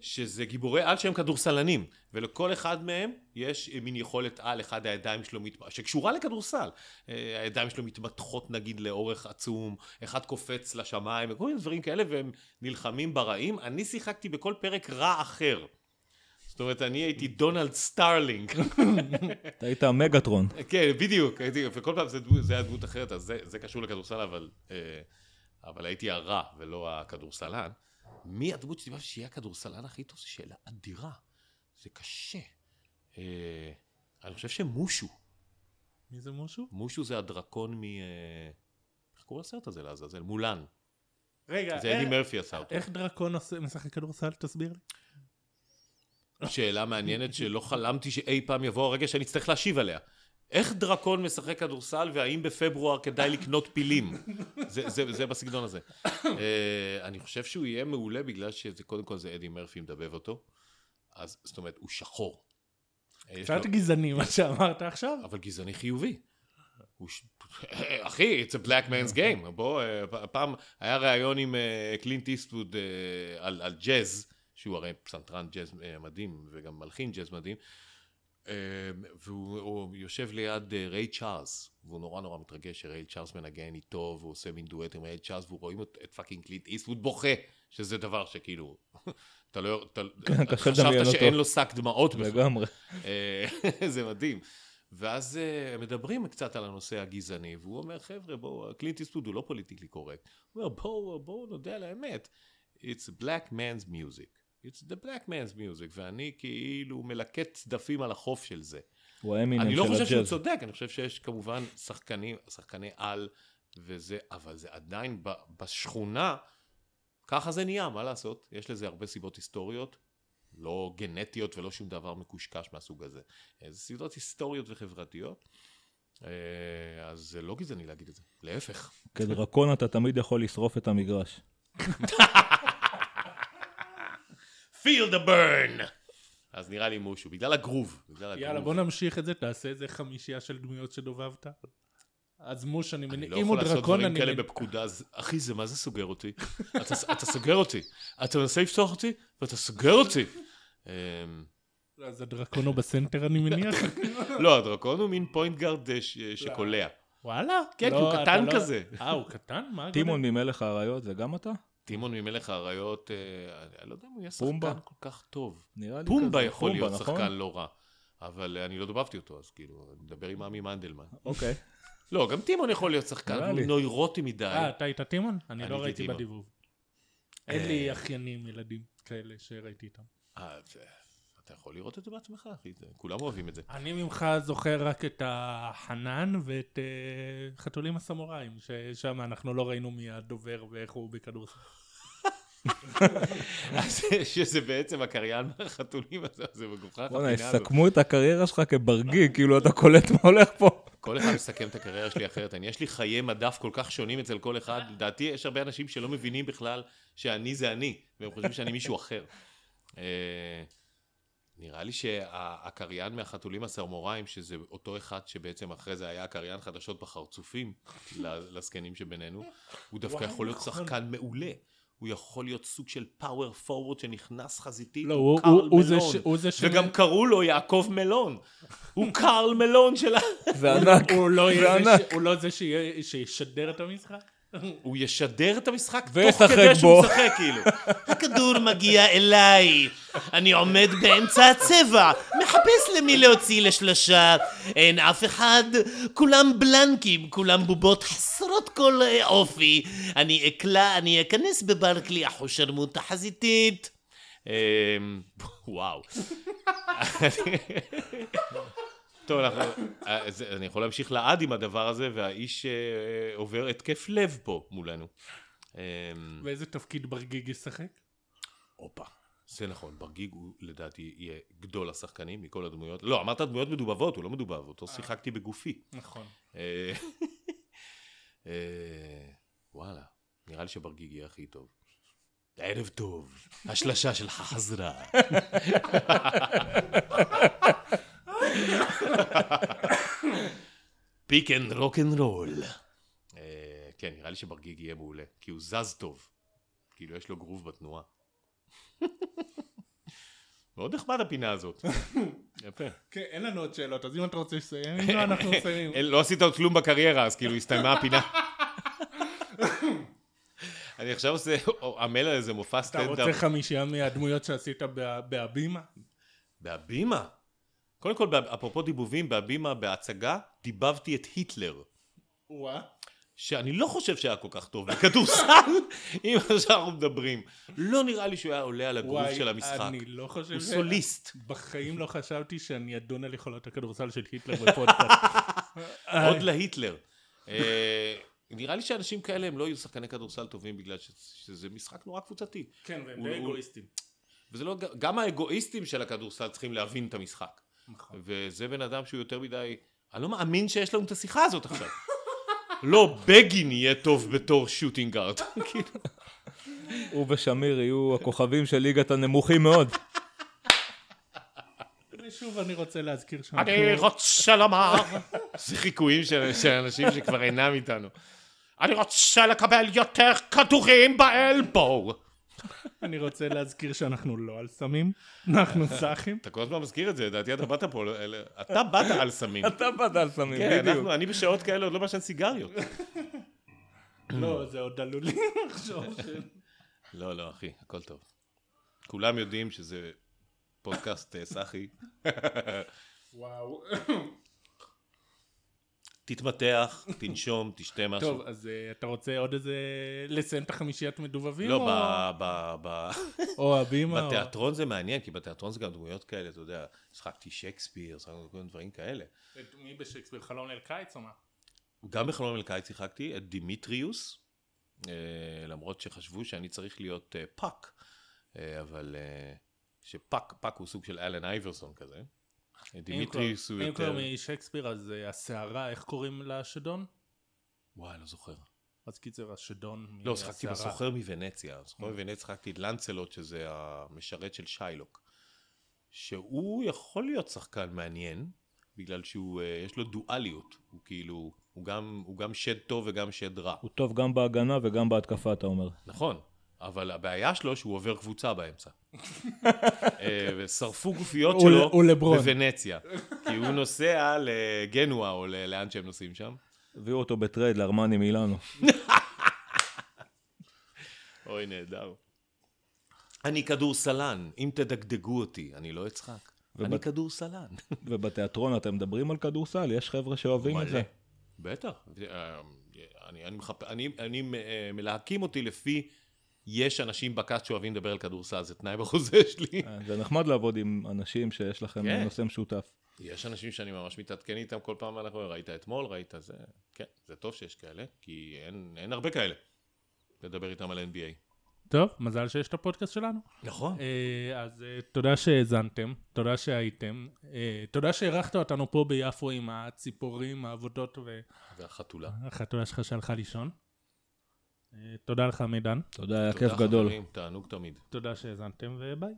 שזה גיבורי על שהם כדורסלנים, ולכל אחד מהם יש אה, מין יכולת על, אחד הידיים שלו, מת... שקשורה לכדורסל. אה, הידיים שלו מתמתחות נגיד לאורך עצום, אחד קופץ לשמיים, וכל מיני דברים כאלה, והם נלחמים ברעים. אני שיחקתי בכל פרק רע אחר. זאת אומרת, אני הייתי דונלד סטארלינג. אתה היית מגטרון. כן, בדיוק, הייתי, וכל פעם זה, דמות- זה היה דמות אחרת, אז זה, זה קשור לכדורסל, אבל, אה, אבל הייתי הרע ולא הכדורסלן. מי הדמות שדיברתי שיהיה הכדורסלן הכי טוב? זו שאלה אדירה. זה קשה. אה, אני חושב שמושו. מי זה משהו? מושו זה הדרקון מ... אה, איך קוראים לסרט הזה לעזאזל? מולן. רגע, זה אדי איך- מרפי עשה אותו. איך דרקון עושה- משחק כדורסל? תסביר לי. שאלה מעניינת שלא חלמתי שאי פעם יבוא הרגע שאני אצטרך להשיב עליה. איך דרקון משחק כדורסל והאם בפברואר כדאי לקנות פילים? זה, זה, זה בסגנון הזה. uh, אני חושב שהוא יהיה מעולה בגלל שזה קודם כל זה אדי מרפי מדבב אותו. אז זאת אומרת, הוא שחור. אה, קצת לו- גזעני מה שאמרת עכשיו. אבל גזעני חיובי. ש... אחי, it's a black man's game. בוא, אה, פעם היה ראיון עם אה, קלינט איסטווד אה, על ג'אז, שהוא הרי פסנתרן ג'אז אה, מדהים, וגם מלחין ג'אז מדהים, אה, והוא הוא יושב ליד אה, ריי צ'ארלס, והוא נורא נורא מתרגש שריי צ'ארלס מנגן איתו, והוא עושה מין דואט עם ריי צ'ארלס, והוא רואים את, fucking קלינט איסטווד בוכה, שזה דבר שכאילו, אתה לא, אתה, חשבת. שאין לו שק דמעות בכלל. לגמרי. זה מדהים. ואז אה, מדברים קצת על הנושא הגזעני, והוא אומר, חבר'ה, בואו, קלינט איסטווד הוא לא politically correct. הוא אומר, בואו, בואו נודה על האמת. It's black man's music. It's the black man's music, ואני כאילו מלקט צדפים על החוף של זה. הוא האמינם אני של לא חושב שהוא הג'אז. צודק, אני חושב שיש כמובן שחקנים, שחקני על וזה, אבל זה עדיין ב- בשכונה, ככה זה נהיה, מה לעשות? יש לזה הרבה סיבות היסטוריות, לא גנטיות ולא שום דבר מקושקש מהסוג הזה. אה, זה סיבות היסטוריות וחברתיות, אה, אז זה לא גזעני להגיד את זה, להפך. כדרקון אתה תמיד יכול לשרוף את המגרש. feel the burn! אז נראה לי משהו, בגלל הגרוב. בגלל הגרוב. יאללה, בוא נמשיך את זה, תעשה איזה חמישייה של דמויות שדובבת. אז מוש, אני אני מניח, לא אם יכול הוא לעשות דרקון, דברים אני כאלה מניח... בפקודה, אז אחי, זה מה זה סוגר אותי? אתה, אתה סוגר אותי. אתה מנסה לפתוח אותי, ואתה סוגר אותי. אמ, אז הדרקון הוא בסנטר, אני מניח. לא, הדרקון הוא מין פוינט גארד אה, שקולע. וואלה? כן, כי לא, הוא קטן לא- כזה. אה, הוא קטן? מה? טימון ממלך האריות זה גם אתה? טימון ממלך האריות, אה, אני לא יודע אם הוא יהיה פומבה? שחקן כל כך טוב. נראה לי פומבה כזה. יכול להיות נכון? שחקן לא רע. אבל אה, אני לא דובבתי אותו, אז כאילו, אני מדבר עם עמי מנדלמן. אוקיי. לא, גם טימון יכול להיות שחקן, הוא. נוירוטי מדי. אה, אתה היית טימון? אני לא ראיתי. בדיבוב. אין לי אה. אחיינים, ילדים כאלה שראיתי איתם. אה, אתה יכול לראות את זה בעצמך, אחי, זה- כולם אוהבים את זה. אני ממך זוכר רק את החנן ואת אה, חתולים הסמוראים, ששם אנחנו לא ראינו מי הדובר ואיך הוא בכדורסל. אז שזה בעצם הקריין מהחתולים הזה, זה מגוחך בוא'נה. יסכמו את הקריירה שלך כברגיג, כאילו אתה קולט מה הולך פה. כל אחד מסכם את הקריירה שלי אחרת. אני, יש לי חיי מדף כל כך שונים אצל כל אחד. לדעתי, יש הרבה אנשים שלא מבינים בכלל שאני זה אני, והם חושבים שאני מישהו אחר. אה, נראה לי שהקריין מהחתולים הסרמוראים, שזה אותו אחד שבעצם אחרי זה היה הקריין חדשות בחרצופים ל- לזקנים שבינינו, הוא דווקא וואי, יכול להיות נכון. שחקן מעולה. הוא יכול להיות סוג של פאוור פורוורד שנכנס חזיתית, לא, הוא הוא- קרל הוא- הוא זה מלון. ש- הוא זה ש- וגם קראו לו יעקב מלון. הוא קרל מלון של ה... זה ענק, הוא לא זה הוא לא שישדר את המשחק? הוא ישדר את המשחק תוך כדי שהוא בו. משחק כאילו. הכדור מגיע אליי, אני עומד באמצע הצבע, מחפש למי להוציא לשלושה, אין אף אחד, כולם בלנקים, כולם בובות חסרות כל אה, אופי, אני אקלע, אני אכנס בברקלי אחושרמוט החזיתית. אמ, וואו. טוב, אנחנו, אה, אני יכול להמשיך לעד עם הדבר הזה, והאיש אה, עובר התקף לב פה מולנו. אמ, ואיזה תפקיד ברגיג ישחק? הופה, זה נכון, ברגיג הוא לדעתי יהיה גדול השחקנים מכל הדמויות. לא, אמרת דמויות מדובבות, הוא לא מדובב, אותו שיחקתי בגופי. נכון. אה, אה, וואלה, נראה לי שברגיג יהיה הכי טוב. ערב טוב, השלשה שלך חזרה. pick and rock and roll. כן, נראה לי שברגיג יהיה מעולה, כי הוא זז טוב. כאילו, יש לו גרוב בתנועה. מאוד נחמד הפינה הזאת. יפה. כן, אין לנו עוד שאלות, אז אם אתה רוצה לסיים, אם לא, אנחנו מסיימים. לא עשית עוד כלום בקריירה, אז כאילו הסתיימה הפינה. אני עכשיו עושה, עמל על איזה מופע אתה סטנדאפ. רוצה חמישייה מהדמויות שעשית בה- בהבימה? בהבימה. קודם כל, אפרופו דיבובים, בהבימה, בהצגה, דיבבתי את היטלר. וואה. שאני לא חושב שהיה כל כך טוב בכדורסל, אם עכשיו אנחנו מדברים. לא נראה לי שהוא היה עולה על וואי, של המשחק. אני לא חושב הוא ש- סוליסט. בחיים לא חשבתי שאני אדון על יכולות הכדורסל של היטלר בפודקאסט. עוד להיטלר. אה, נראה לי שאנשים כאלה הם לא יהיו שחקני כדורסל טובים בגלל ש- שזה משחק נורא קבוצתי. כן, והם די הוא- אגואיסטים. וזה לא, גם האגואיסטים של הכדורסל צריכים להבין את המשחק. נכון. וזה בן אדם שהוא יותר מדי... אני לא מאמין שיש לנו את השיחה הזאת עכשיו. לא, בגין יהיה טוב בתור שוטינג גארד. כאילו. הוא ושמיר יהיו הכוכבים של ליגת הנמוכים מאוד. ושוב אני רוצה להזכיר שאנחנו... אני רוצה לומר... זה חיקויים של אנשים שכבר אינם איתנו. אני רוצה לקבל יותר כדורים באלבו. אני רוצה להזכיר שאנחנו לא על סמים, אנחנו סאחים. אתה כל הזמן מזכיר את זה, לדעתי אתה באת פה, אתה באת על סמים. אתה באת על סמים, כן, בדיוק. אנחנו- אני בשעות כאלה עוד לא מעשן סיגריות. לא, זה עוד עלול לי לחשוב. לא, לא, אחי, הכל טוב. כולם יודעים שזה פודקאסט אה, סאחי. וואו. תתמתח, תנשום, תשתה משהו. טוב, אז אה, אתה רוצה עוד איזה... לסיים את החמישיית מדובבים? לא, או- ב- ב- ב- או הבימה? או- בתיאטרון זה מעניין, כי בתיאטרון זה גם דמויות כאלה, אתה יודע, שחקתי שייקספיר, שחקתי כל מיני דברים כאלה. מי בשייקספיר? חלום ליל קיץ או מה? גם בחלום ליל קיץ שיחקתי את דימיטריוס, אה, למרות שחשבו שאני צריך להיות אה, פאק, אבל שפאק, פאק הוא סוג של אלן אייברסון כזה. אה, דימיטריוס הוא אם כבר יותר... משייקספיר, אז אה, הסערה, איך קוראים לשדון? וואי, לא זוכר. אז קיצר, השדון לא, מהסערה. בסוחר מוונציה. בסוחר מוונציה שיחקתי את לנצלוט, שזה המשרת של שיילוק. שהוא יכול להיות שחקן מעניין, בגלל שהוא, אה, יש לו דואליות. הוא כאילו, הוא גם, הוא גם שד טוב וגם שד רע. הוא טוב גם בהגנה וגם בהתקפה, אתה אומר. נכון, אבל הבעיה שלו שהוא עובר קבוצה באמצע. אה, ושרפו גופיות שלו. בוונציה. כי הוא נוסע לגנואה או לאן שהם נוסעים שם. הביאו אותו בטרייד לארמני מילאנו. אוי, נהדר. אני כדורסלן, אם תדגדגו אותי, אני לא אצחק. ובת- אני כדורסלן. ובתיאטרון אתם מדברים על כדורסל? יש חבר'ה שאוהבים את זה. בטח. אה, אני, אני, מחפ... אני, אני אה, מלהקים אותי לפי יש אנשים בקאסט שאוהבים לדבר על כדורסל, זה תנאי בחוזה שלי. אה, זה נחמד לעבוד עם אנשים שיש לכם כן. נושא משותף. יש אנשים שאני ממש מתעדכן איתם כל פעם, אנחנו ראית אתמול, ראית זה, כן, זה טוב שיש כאלה, כי אין, אין הרבה כאלה. לדבר איתם על NBA. טוב, מזל שיש את הפודקאסט שלנו. נכון. אה, אז אה, תודה שהאזנתם, תודה שהייתם, אה, תודה שהערכת אותנו פה ביפו עם הציפורים, העבודות והחתולה. והחתולה שלך שהלכה לישון. אה, תודה לך מידן, תודה, היה תודה, כיף גדול. חברים, תענוג תמיד. תודה שהאזנתם וביי.